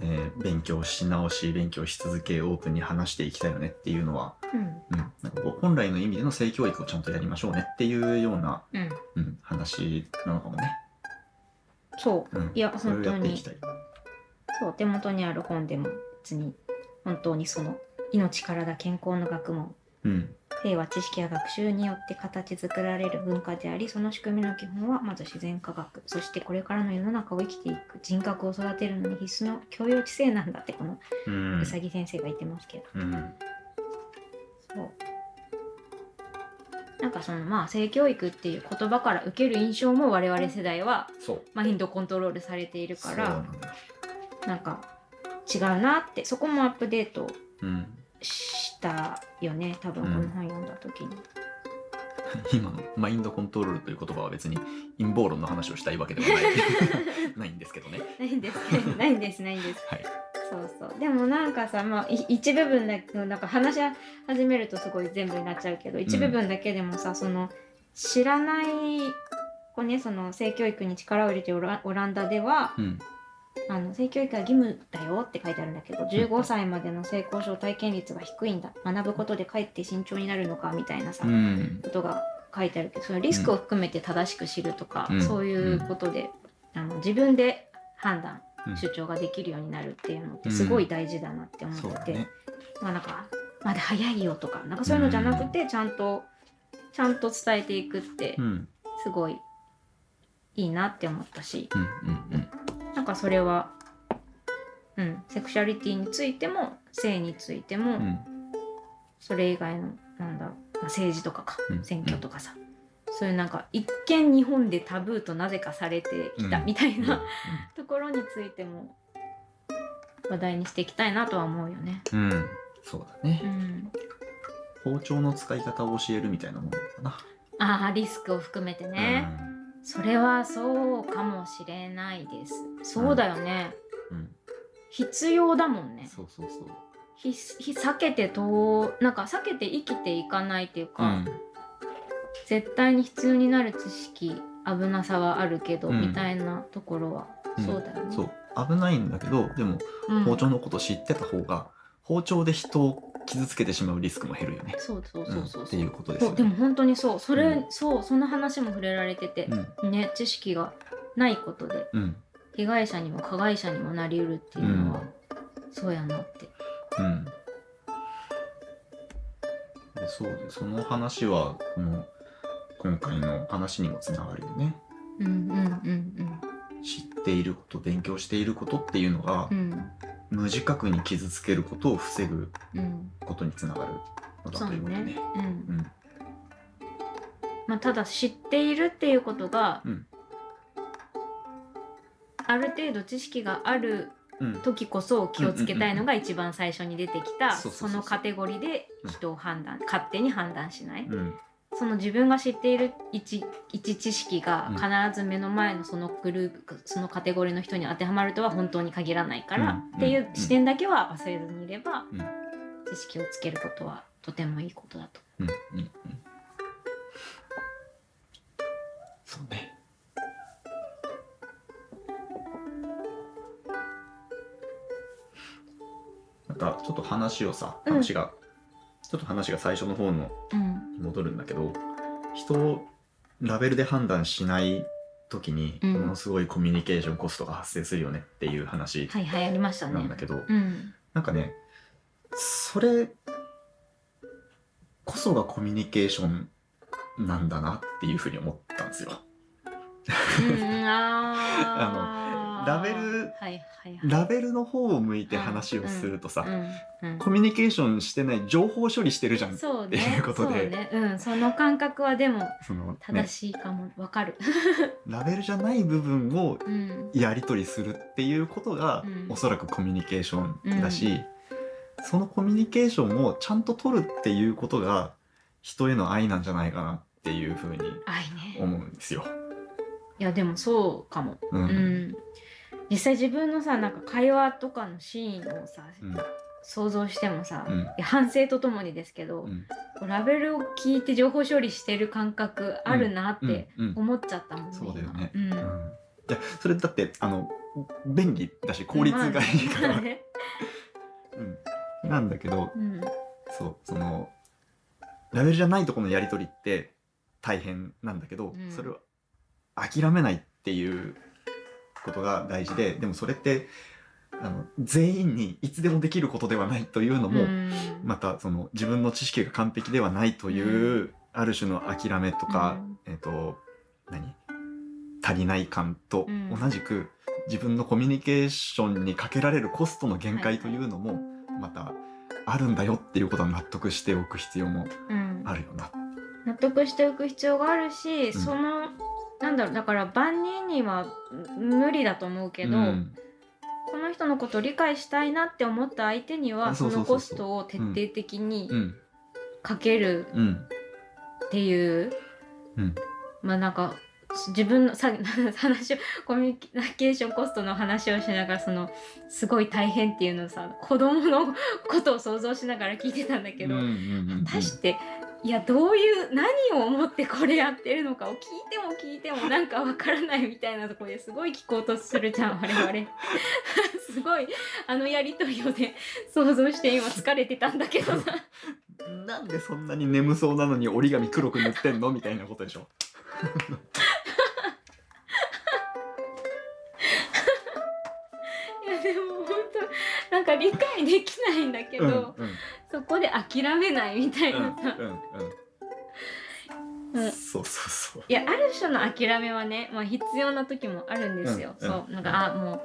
えー勉強し直し勉強し続けオープンに話していきたいよねっていうのは、うん。うん、なんかこう本来の意味での性教育をちゃんとやりましょうねっていうような、うん。うん、話なのかもね。そう。うん、いや本当に。そう。手元にある本でも別に本当にその命体健康の学問。うん。性は知識や学習によって形作られる文化でありその仕組みの基本はまず自然科学。そしてこれからの世の中を生きていく人格を育てるのに必須の教養知性なんだってこのうん。うさぎ先生が言ってますけど、うん。そうなんかそのまあ性教育っていう言葉から受ける印象も我々世代はそう。マインドコントロールされているからなんか違うなってそこもアップデートうん、したよね多分この本読んだ時に、今のマインドコントロールという言葉は別に陰謀論の話をしたいわけではない。ないんですけどね。ないんですないんですないんです。はいそうそう。でもなんかさまあい一部分だけなんか話し始めるとすごい全部になっちゃうけど一部分だけでもさ、その知らないこうねその性教育に力を入れてるオラオランダではうん。あの性教育は義務だよって書いてあるんだけど15歳までの性交渉体験率が低いんだ。学ぶことでかえって慎重になるのかみたいなさ、うん。ことが書いてあるけどそのリスクを含めて正しく知るとか、うん。そういうことで、あの自分で判断、うん主張ができるようになるっていうのってすごい大事だなって思ってて、そうだね。まあなんかまだ早いよとかなんかそういうのじゃなくてちゃんとちゃんと伝えていくってうん。すごいいいなって思ったし、うんうんうん。なんかそれは、うん、セクシャリティについても性についても、うん。それ以外のなんだまあ、政治とかか、うん。選挙とかさ、そういうなんか一見日本でタブーとなぜかされてきたうん。みたいな、ところについても話題にしていきたいなとは思うよね。うん。うんそうだね。うん、包丁の使い方を教えるみたいなもんかな。ああリスクを含めてね、それはそうかもしれないです。そうだよね。うん。必要だもんね。そうそうそう。ひひ避けてとなんか避けて生きていかないっていうか、うん絶対に必要になる知識危なさはあるけど、うん。みたいなところは、うん。そうだよね。そう。危ないんだけどでもうん。包丁のこと知ってた方が包丁で人を傷つけてしまうリスクも減るよね。そうそうそうそうう。んっていうことですよね。そうでも本当にそう。それ、うん。そうその話も触れられてて、ね知識がないことでうん。被害者にも加害者にもなりうるっていうのは、そうやなって。うん。でそうでその話はこの今回の話にもつながるよね。うんうんうん知っていること勉強していることっていうのが、うん無自覚に傷つけることを防ぐうんうんことにつながるのだということね。ね。うん。うん。まあ、ただ知っているっていうことが、うん。ある程度知識があるうん。時こそ気をつけたいのが一番最初に出てきたそのカテゴリーで人を判断勝手に判断しない、うんその自分が知っている一一知識がうん。必ず目の前のそのグループそのカテゴリーの人に当てはまるとは本当に限らないから、うん。っていう視点だけは忘れずにいれば、うん。知識をつけることはとてもいいことだと。うん。うん。うん。そうね。なんかちょっと話をさうん。話が、ちょっと話が最初の方のうんに戻るんだけど人をラベルで判断しない時にうんものすごいコミュニケーションコストが発生するよねっていう話。なんだけど、うんなんかねそれこそがコミュニケーションなんだなっていうふうに思ったんですよ。うんあー。ラベルはいはいはい。ラベルの方を向いて話をするとさ、うんうんコミュニケーションしてない情報処理してるじゃんっていうことで。そうね。うんその感覚はでも正、しいかもわかる。ラベルじゃない部分をうん。やり取りするっていうことが、うん。おそらくコミュニケーションだし、そのコミュニケーションをちゃんと取るっていうことが人への愛なんじゃないかなっていうふうに。思うんですよ。いやでもそうかも。うん。うん。実際自分のさなんか会話とかのシーンをさ、うん。想像してもさ、うん。いや反省とともにですけど、ラベルを聞いて情報処理してる感覚あるなって思っちゃったもんね。そうだよね。今。うん。うん。いやそれだってあの便利だし効率がいいから、まあね。うん、なんだけどうん。そうそのラベルじゃないところのやり取りって大変なんだけど、うん。それを諦めないっていうことが大事ででもそれってあの全員にいつでもできることではないというのも、うん。またその自分の知識が完璧ではないという、ある種の諦めとか、えっ、と何？足りない感とうん。同じく、自分のコミュニケーションにかけられるコストの限界というのもまたあるんだよっていうことは納得しておく必要もうんあるよな。納得しておく必要があるし、ん。そのなんだろうだから万人には無理だと思うけど、うん。この人のことを理解したいなって思った相手にはあそのコストを徹底的にうん。かけるうん。っていう、うん。まあなんか自分のさ 話をコミュニケーションコストの話をしながらそのすごい大変っていうのをさ子供のことを想像しながら聞いてたんだけど、うんうんうんうん。果たしていやどういう何を思ってこれやってるのかを聞いても聞いても なんかわからないみたいなところですごい聞こうとするじゃん我々すごいあのやりとりをね想像して今疲れてたんだけどさなんでそんなに眠そうなのに折り紙黒く塗ってんのみたいなことでしょ。いやでも本当なんか理解できないんだけど、うんうん。そこで諦めないみたいなさ、うんそうそうそう。いやある種の諦めはね、まあ、必要な時もあるんですよ。うんそうなんかあもう、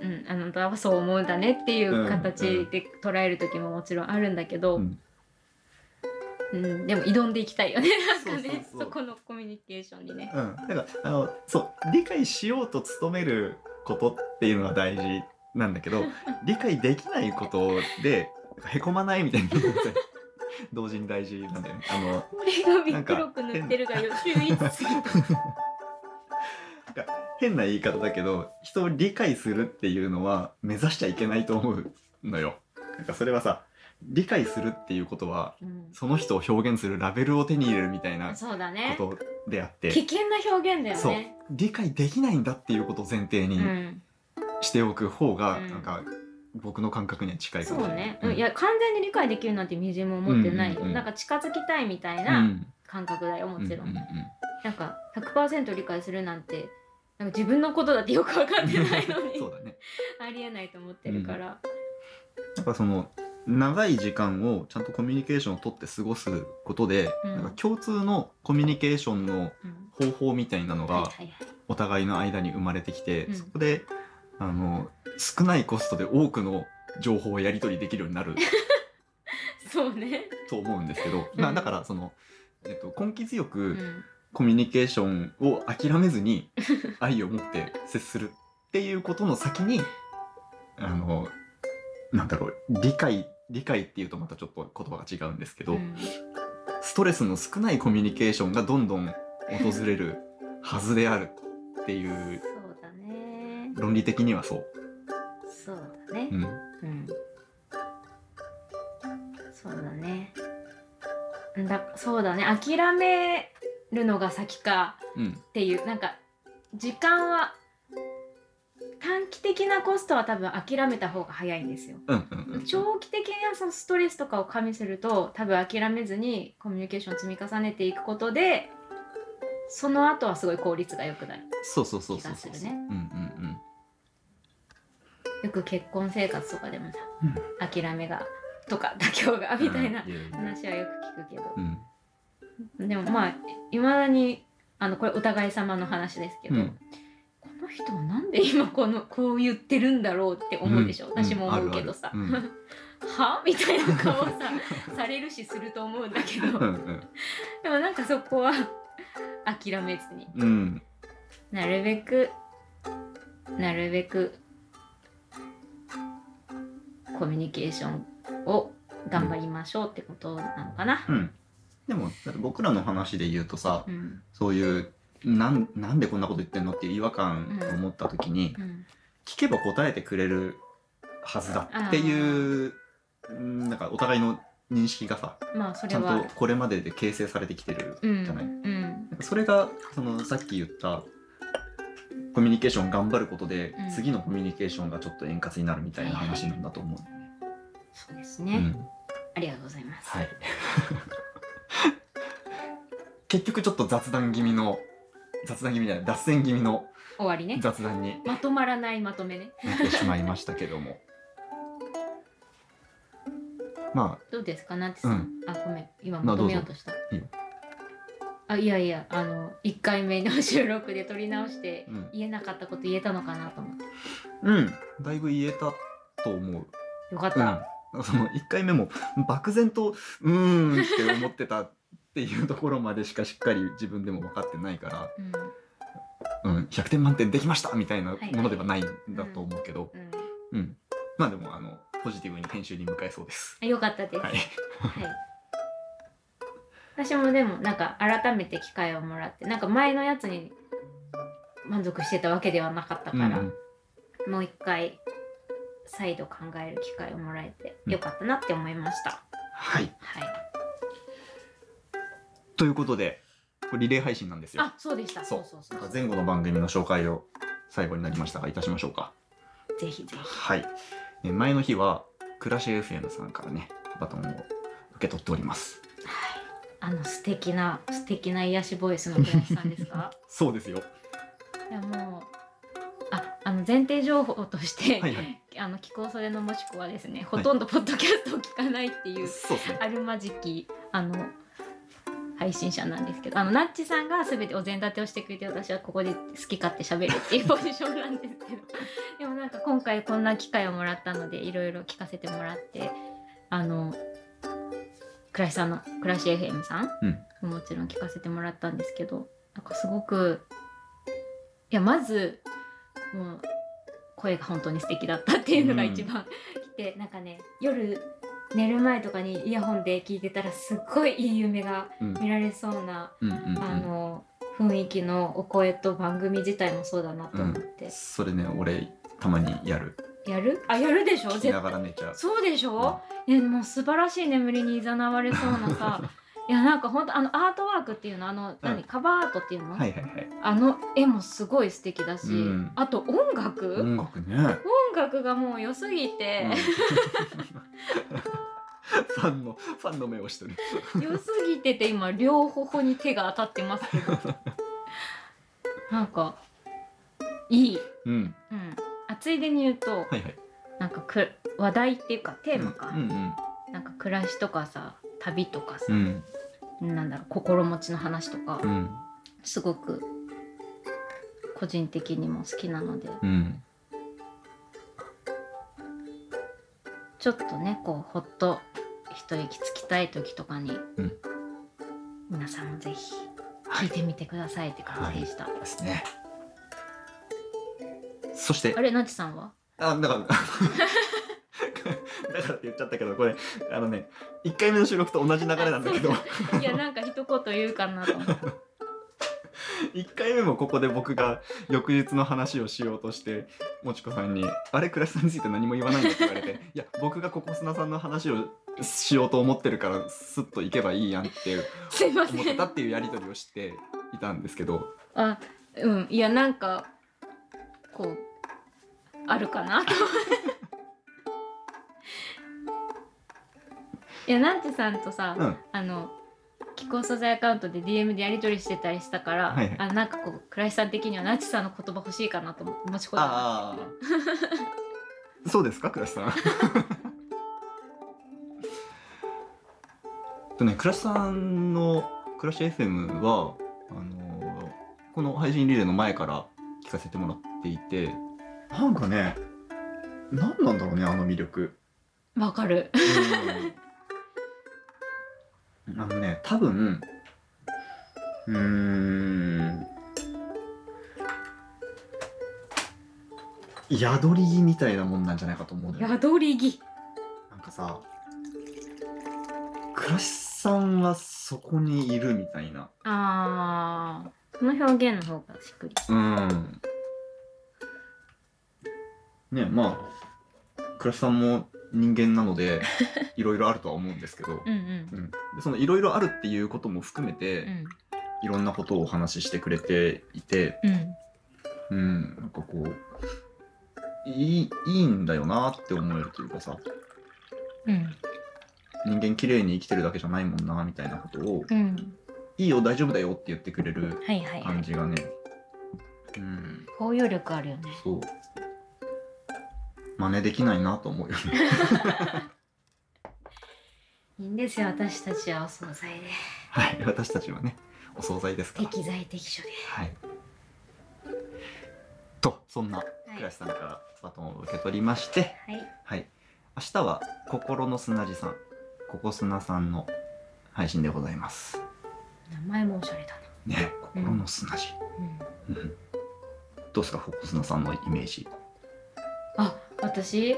うん、あなたはそう思うんだねっていう形で捉える時ももちろんあるんだけど、うん。うんでも挑んでいきたいよね なんかねそうそうそう。そこのコミュニケーションにね。うん、だからあのそう理解しようと努めることっていうのは大事なんだけど理解できないことでへこまないみたいな同時に大事なんだよね。あの折り紙黒く塗ってるがよ秀逸すぎて。変な言い方だけど人を理解するっていうのは目指しちゃいけないと思うのよ。なんかそれはさ理解するっていうことはうんその人を表現するラベルを手に入れるみたいなそうだね。ことであって、危険な表現だよね。理解できないんだっていうことを前提にうん、しておく方が、うん。なんか僕の感覚には近いかそうもしれない。ね、うん。いや完全に理解できるなんてみじんも思ってないよ、うんうんうん。なんか近づきたいみたいうんな感覚だよもちろん,、うんうんうんなんか100%理解するなんてなんか自分のことだってよく分かってないのに。そうだね。ありえないと思ってるから、やっぱその長い時間をちゃんとコミュニケーションを取って過ごすことで、うん。なんか共通のコミュニケーションのうん。方法みたいなのがお互いの間に生まれてきて、うん。そこであの少ないコストで多くの情報をやり取りできるようになる。そうね、と思うんですけど、まあだからその、えっと、根気強く、うん。コミュニケーションを諦めずに愛を持って接するっていうことの先にあのなんだろう理解理解っていうとまたちょっと言葉が違うんですけど、うん。ストレスの少ないコミュニケーションがどんどん訪れるはずであるっていう論理的にはそう。そうだね。うん。うん。そうだね。だそうだね。諦めるのが先かうん。っていうなんか時間は短期的なコストは多分諦めた方が早いんですよ。うんうんうん長期的なそのストレスとかを加味すると多分諦めずにコミュニケーションを積み重ねていくことでその後はすごい効率が良くなるそうそうそうそうそう。気がするねうんうんよく結婚生活とかでもさ、うん。諦めがとか妥協がうん。みたいな話はよく聞くけど。う、ん。でもまあいまだにあのこれお互い様の話ですけど、うん。この人はなんで今このこう言ってるんだろうって思うでしょ、う。ん。私も思うけどさ、はみたいな顔さ されるしすると思うんだけど、でもなんかそこは諦めずに。うん。なるべくなるべくコミュニケーションを頑張りましょうってことなのかな。うん。でも僕らの話で言うとさ、うん。そういうなんなんでこんなこと言ってんのっていう違和感を持った時に、うん。聞けば答えてくれるはずだっていううんなんかお互いの認識がさまあそちゃんとこれまでで形成されてきてるうんじゃない、うん。それがそのさっき言ったコミュニケーション頑張ることで、うん。次のコミュニケーションがちょっと円滑になるみたいな話なんだと思う、そうですね、うん。ありがとうございます。はい。結局ちょっと雑談気味の雑談気味じゃない脱線気味の終わりね。雑談にまとまらないまとめね。なってしまいましたけども。まどうですか？なってさん、うん。あごめん。今まあまとめようとした。いいよあいやいやあの1回目の収録で撮り直してうん言えなかったこと言えたのかなと思って。あうんだいぶ言えたと思うよかっうん、なた。んかその1回目も漠然とうーんって思ってたっていうところまでしかしっかり自分でも分かってないから、うんうん、100点満点できましたみたいなはいものではないんだと思うけど、うんうんまあでもあのポジティブに編集に向かえそうです。あよかったです。はい、はい。私もでもなんか改めて機会をもらってなんか前のやつに満足してたわけではなかったから、うんもう一回再度考える機会をもらえてうんよかったなって思いました。はい、はい。ということで、これリレー配信なんですよ。あそうでしたそそううそうそう前後の番組の紹介を最後になりましたが、いたしましょうか。ぜひぜひはい。え前の日は、クラシ FM さんからね、バトンを受け取っております。あの素敵な素敵な癒しボイスの倉石さんですか？そうですよ。いやもうああの前提情報として、はいはい。あの気候それのもしくはですねほとんどポッドキャストを聞かないっていう、そうですね。あるまじきあの配信者なんですけどあのナッチさんが全てお膳立てをしてくれて私はここで好き勝手喋るっていうポジションなんですけどでもなんか今回こんな機会をもらったのでいろいろ聞かせてもらってあの倉石さんの倉石 FM さん？うん。もちろん聞かせてもらったんですけどなんかすごくいやまずもう声が本当に素敵だったっていうのが一番来て、なんかね夜寝る前とかにイヤホンで聞いてたらすっごいいい夢がうん。見られそうな、うんうんうん。あの雰囲気のお声と番組自体もそうだなと思って、それね、俺、たまにやる。やる？あやるでしょ？絶対。がら寝ちゃう。そうでしょ、ね、もう素晴らしい眠りに誘われそうなさ。いやなんか本当あのアートワークっていうのあの何、うん。カバーアートっていうの、はいはいはい。あの絵もすごい素敵だし、うん。あと音楽、音楽ね。音楽がもう良すぎて、ファンの、ファンの目をしてる。良すぎてて今両頬に手が当たってますけど。なんかいい、うん。うん、あついでに言うとはいはい。なんかく話題っていうかテーマか、うんうんなんか暮らしとかさ旅とかさ、うん。なんだろう心持ちの話とか、うん。すごく個人的にも好きなのでうん。ちょっとねこうほっと一息つきたい時とかに、うん皆さんもぜひ聞いてみてくださいって感じでした、ですね。そしてあ、れなちさんは？あ、だから、だからって言っちゃったけど、これ、あのね、1回目の収録と同じ流れなんだけど、いやなんか一言言うかなと思って1 回目もここで僕が翌日の話をしようとして、もちこさんに、あれ、クラスさんについて何も言わないんだって言われて、いや、僕がココスナさんの話をしようと思ってるから、スッと行けばいいやんってすいま思ってたっていうやり取りをしていたんですけど、あうんいやなんかこうあるかなといやなんてさんとさ、うんあの気候素材アカウントで DM でやり取りしてたりしたから、はいはいあなんかこう倉石さん的にはナチさんの言葉欲しいかなと思って持ち込んだああ。そうですか、クラスさん。とね、クラスさんのクラッシュ FM は、あのこの配信リレーの前から聞かせてもらっていて、なんかね、何なんだろうね、あの魅力。わかるうん、あのね、多分、うーん、宿り木みたいなもんなんじゃないかと思うのよ。宿り木なんかさ、倉石さんはそこにいるみたいな。あーこの表現の方がしっくりうん。ねまあ、倉石さんも人間なので、いろいろあるとは思うんですけど、うんそのいろいろあるっていうことも含めて、うん。いろんなことをお話ししてくれていて、うん。うん、なんかこう、いい、いいんだよなって思えるというかさ、うん。人間綺麗に生きてるだけじゃないもんな、みたいなことを、うん。いいよ、大丈夫だよって言ってくれるはいはいはい。感じがね、うん、包容力あるよね。そう。真似できないなと思うよね。いいんですよ私たちはお惣菜ではい、私たちはね、お惣菜ですから。適材適所ではい。と、そんな倉石さんからバトンを受け取りまして、はいはい。明日は、心の砂地さん、ここ砂さんの配信でございます。名前もおしゃれだなね、心の砂地。うん。どうですか、ここ砂さんのイメージ。あ私、ん。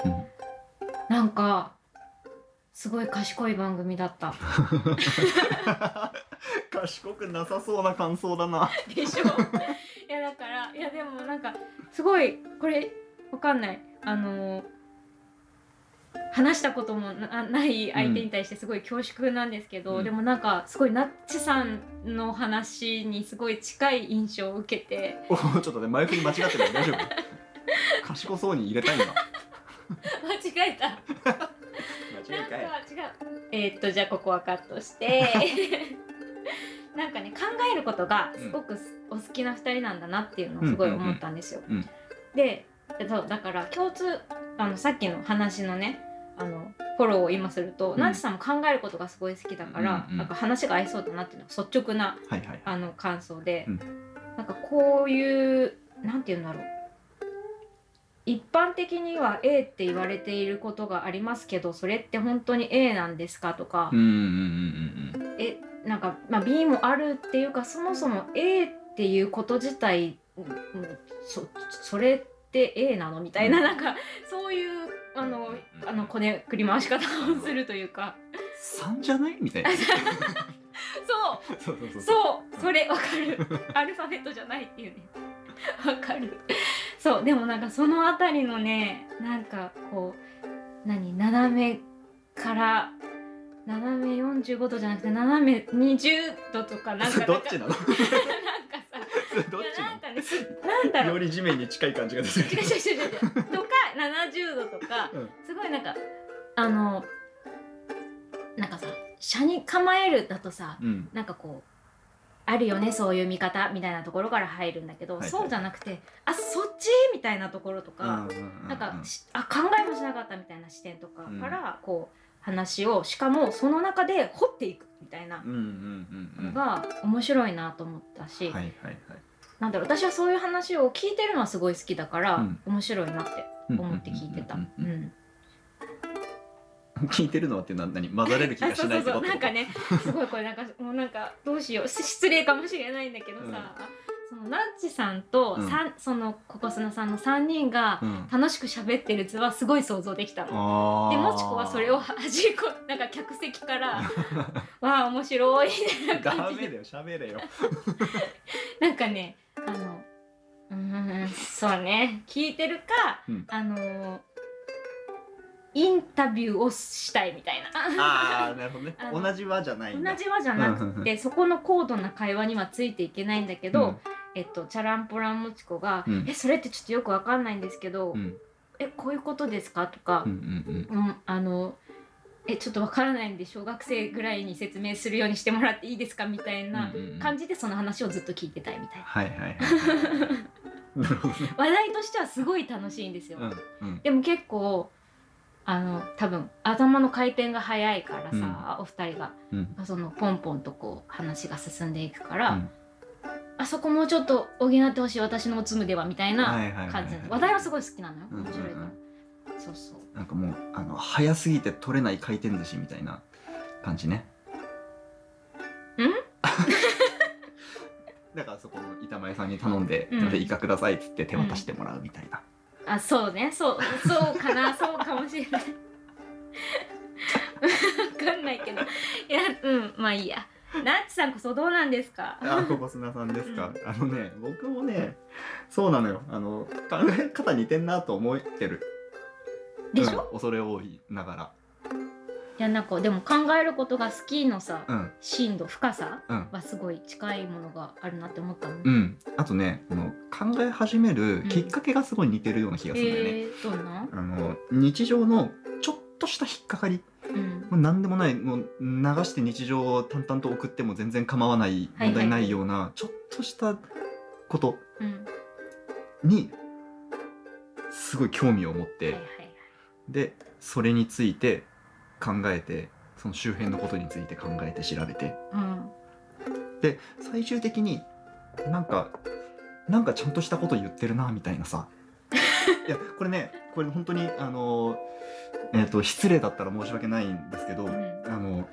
なんかすごい賢い番組だった。賢くなさそうな感想だな。でしょ？いやだからいやでもなんかすごいこれわかんない。あの話したこともなない相手に対してすごい恐縮なんですけど、うん。でもなんかすごいナッチさんの話にすごい近い印象を受けて。おちょっとね前振り間違ってる。大丈夫。賢そうに入れたいな 間違えた。間なんか違う。えーっとじゃあここはカットして。なんかね考えることがすごくすお好きな2人なんだなっていうのをすごい思ったんですよ。うんうんうんでそうだから共通あのさっきの話のねあのフォローを今すると、うん。ナンチさんも考えることがすごい好きだから、うんうん。なんか話が合いそうだなっていうのが率直なはいはい。あの感想で、うん。なんかこういうなんて言うんだろう一般的には A って言われていることがありますけどそれって本当に A なんですかとか、うんうんうんうんえなんか、まあ、B もあるっていうかそもそも A っていうこと自体そそれって A なのみたいな、うん。なんかそういうあのあのこねくり回し方をするというか。3じゃないみたいな。そうそうそうそう。そう。それわかる。アルファベットじゃないっていうね。わかるそうでもなんかそのあたりのねなんかこう何斜めから斜め45度じゃなくて斜め20度とかなんか どっちなの？なんかさ どっちなんかねすなんだろう。のより地面に近い感じがする。違う違う違う。違うとか70度とか、うん。すごいなんかあのなんかさ車に構えるだとさうん。なんかこうあるよねそういう見方みたいなところから入るんだけど、はいはい。そうじゃなくてあそっち？みたいなところとか、なんかしあ考えもしなかったみたいな視点とかから、こう話をしかもその中で掘っていくみたいなのが面白いなと思ったし、なんだろう私はそういう話を聞いてるのはすごい好きだから、うん。面白いなって思って聞いてた。うん 聞いてるのはって何？混ざれる気あがしないってこと？なんかねすごいこれなんかもうなんかどうしようし失礼かもしれないんだけどさ、そのナッチさんと、うん。そのココスナさんの3人がうん。楽しく喋ってる図はすごい想像できたの。あー。でもちこはそれを端っこ なんか客席から「わあ面白い」みたいなダ感じで。メだよ喋れよ。なんかねあのうーんそうね。聞いてるか、うん。あのインタビューをしたいみたいな。ああなるほどね。同じ輪じゃない同じ輪じゃなくてそこの高度な会話にはついていけないんだけど、うん。えっと、チャランポランもちこが、うん。えそれってちょっとよくわかんないんですけど、うん。えこういうことですか？とかう、んうんうん。あのえちょっとわからないんで小学生ぐらいに説明するようにしてもらっていいですか？みたいな感じでその話をずっと聞いてたいみたいな。はいはい 話題としてはすごい楽しいんですよ。うんうん。でも結構あの多分頭の回転が早いからさ、お二人が。うん。そのポンポンとこう話が進んでいくから、うん。あそこもうちょっと補ってほしい私のおつむではみたいな感じで話題はすごい好きなのようんうんうん。面白いから、そうそう。なんかもうあの早すぎて取れない回転寿司みたいな感じね。ん？だからそこの板前さんに頼んで「うん。すいませんイカください」っつって手渡してもらうみたいな、あそうね。そうそうかな。そうかもしれない。わかんないけど。いやうん。まあいいや。ナッチさんこそどうなんですか？あここ砂さんですか、あのね僕もねそうなのよ。あの考え方似てんなと思ってる。でしょ、うん恐れ多いながいやなんかでも考えることが好きのさ、らうん。深度深さうん。はすごい近いものがあるなって思ったの、うん。あとねこの考え始めるきっかけがすごい似てるような気がするんだよね、えー、どんな？あの日常のちょっとした引っかかり。うん。もう何でもない。もう流して日常を淡々と送っても全然構わない問題ないようなちょっとしたことうん。にすごい興味を持って、はいはい。でそれについて考えてその周辺のことについて考えて調べて。うん。で最終的になんかなんかちゃんとしたこと言ってるなみたいなさ。いやこれねこれ本当にあのえっ、と失礼だったら申し訳ないんですけど、うん。あの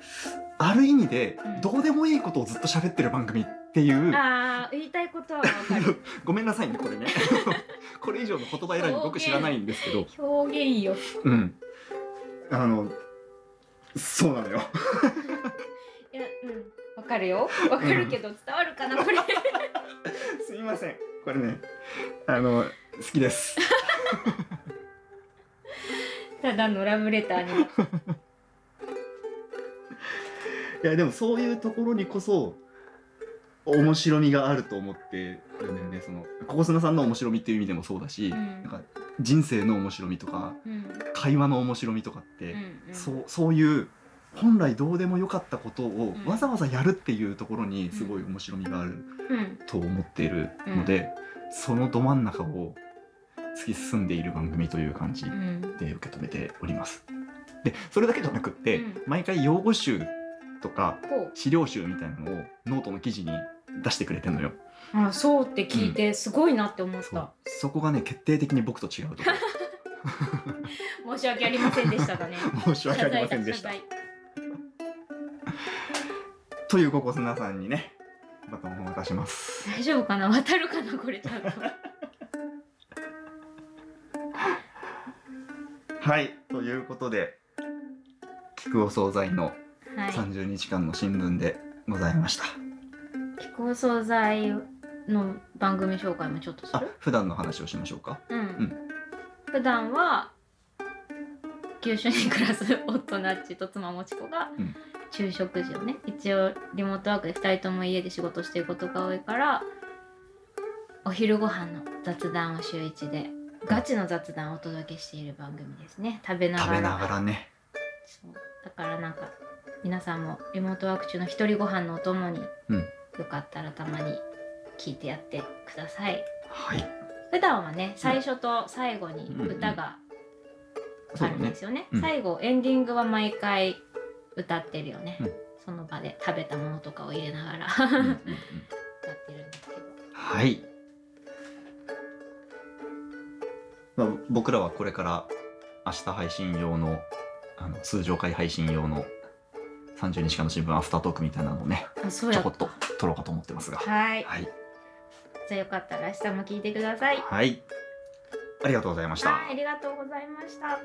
ある意味でうん。どうでもいいことをずっと喋ってる番組っていう、ああ言いたいことは ごめんなさいねこれね。これ以上の言葉選び僕知らないんですけど。表現よ。うん。あのそうなのよ。いやうん。わかるよ。わかるけど伝わるかなこれ。すいません。これねあの好きです。ただのラブレターに。いやでもそういうところにこそ面白みがあると思ってるんだよねそのココスナさんの面白みっていう意味でもそうだし、うんなんか人生の面白みとかうん。会話の面白みとかって、うんうんそうそういう本来どうでもよかったことをうんわざわざやるっていうところにすごい面白みがあるうん。と思っているので、そのど真ん中を突き進んでいる番組という感じうん。で受け止めております。でそれだけじゃなくって、うん毎回用語集とかこ資料集みたいなのをノートの記事に出してくれてんのよ。う。あ、そうって聞いて、すごいなって思っそうた。そこがね決定的に僕と違うと 申し訳ありませんでしただね。申し訳ありませんでしたというココスナさんにねバトンを渡します。罪大丈夫かな？渡るかな？これちゃんと。はいということで聞くお惣菜のはい。30日間の新聞でございました。気候惣菜の番組紹介もちょっとすある普段の話をしましょうか。うん。普段は九州に暮らす夫ナッチと妻もちこがうん昼食時をね、一応リモートワークで2人とも家で仕事してることが多いからお昼ご飯の雑談を週一でガチの雑談をお届けしている番組ですね食べながら食べながらね。そうだからなんか皆さんもリモートワーク中の一人ご飯のお供に、うん。よかったらたまに聞いてやってください。はい。普段はね最初と最後に歌があるんですよね、うん。最後エンディングは毎回歌ってるよね、うん。その場で食べたものとかを入れながら。うんうんうん。歌ってるんですけど。はい。まあ、僕らはこれから明日配信用のあの通常回配信用の30日間の新聞アフタートークみたいなのをねちょこったと撮ろうかと思ってますが。はいはい。じゃあよかったら明日も聞いてくださいはい。ありがとうございました。はいありがとうございました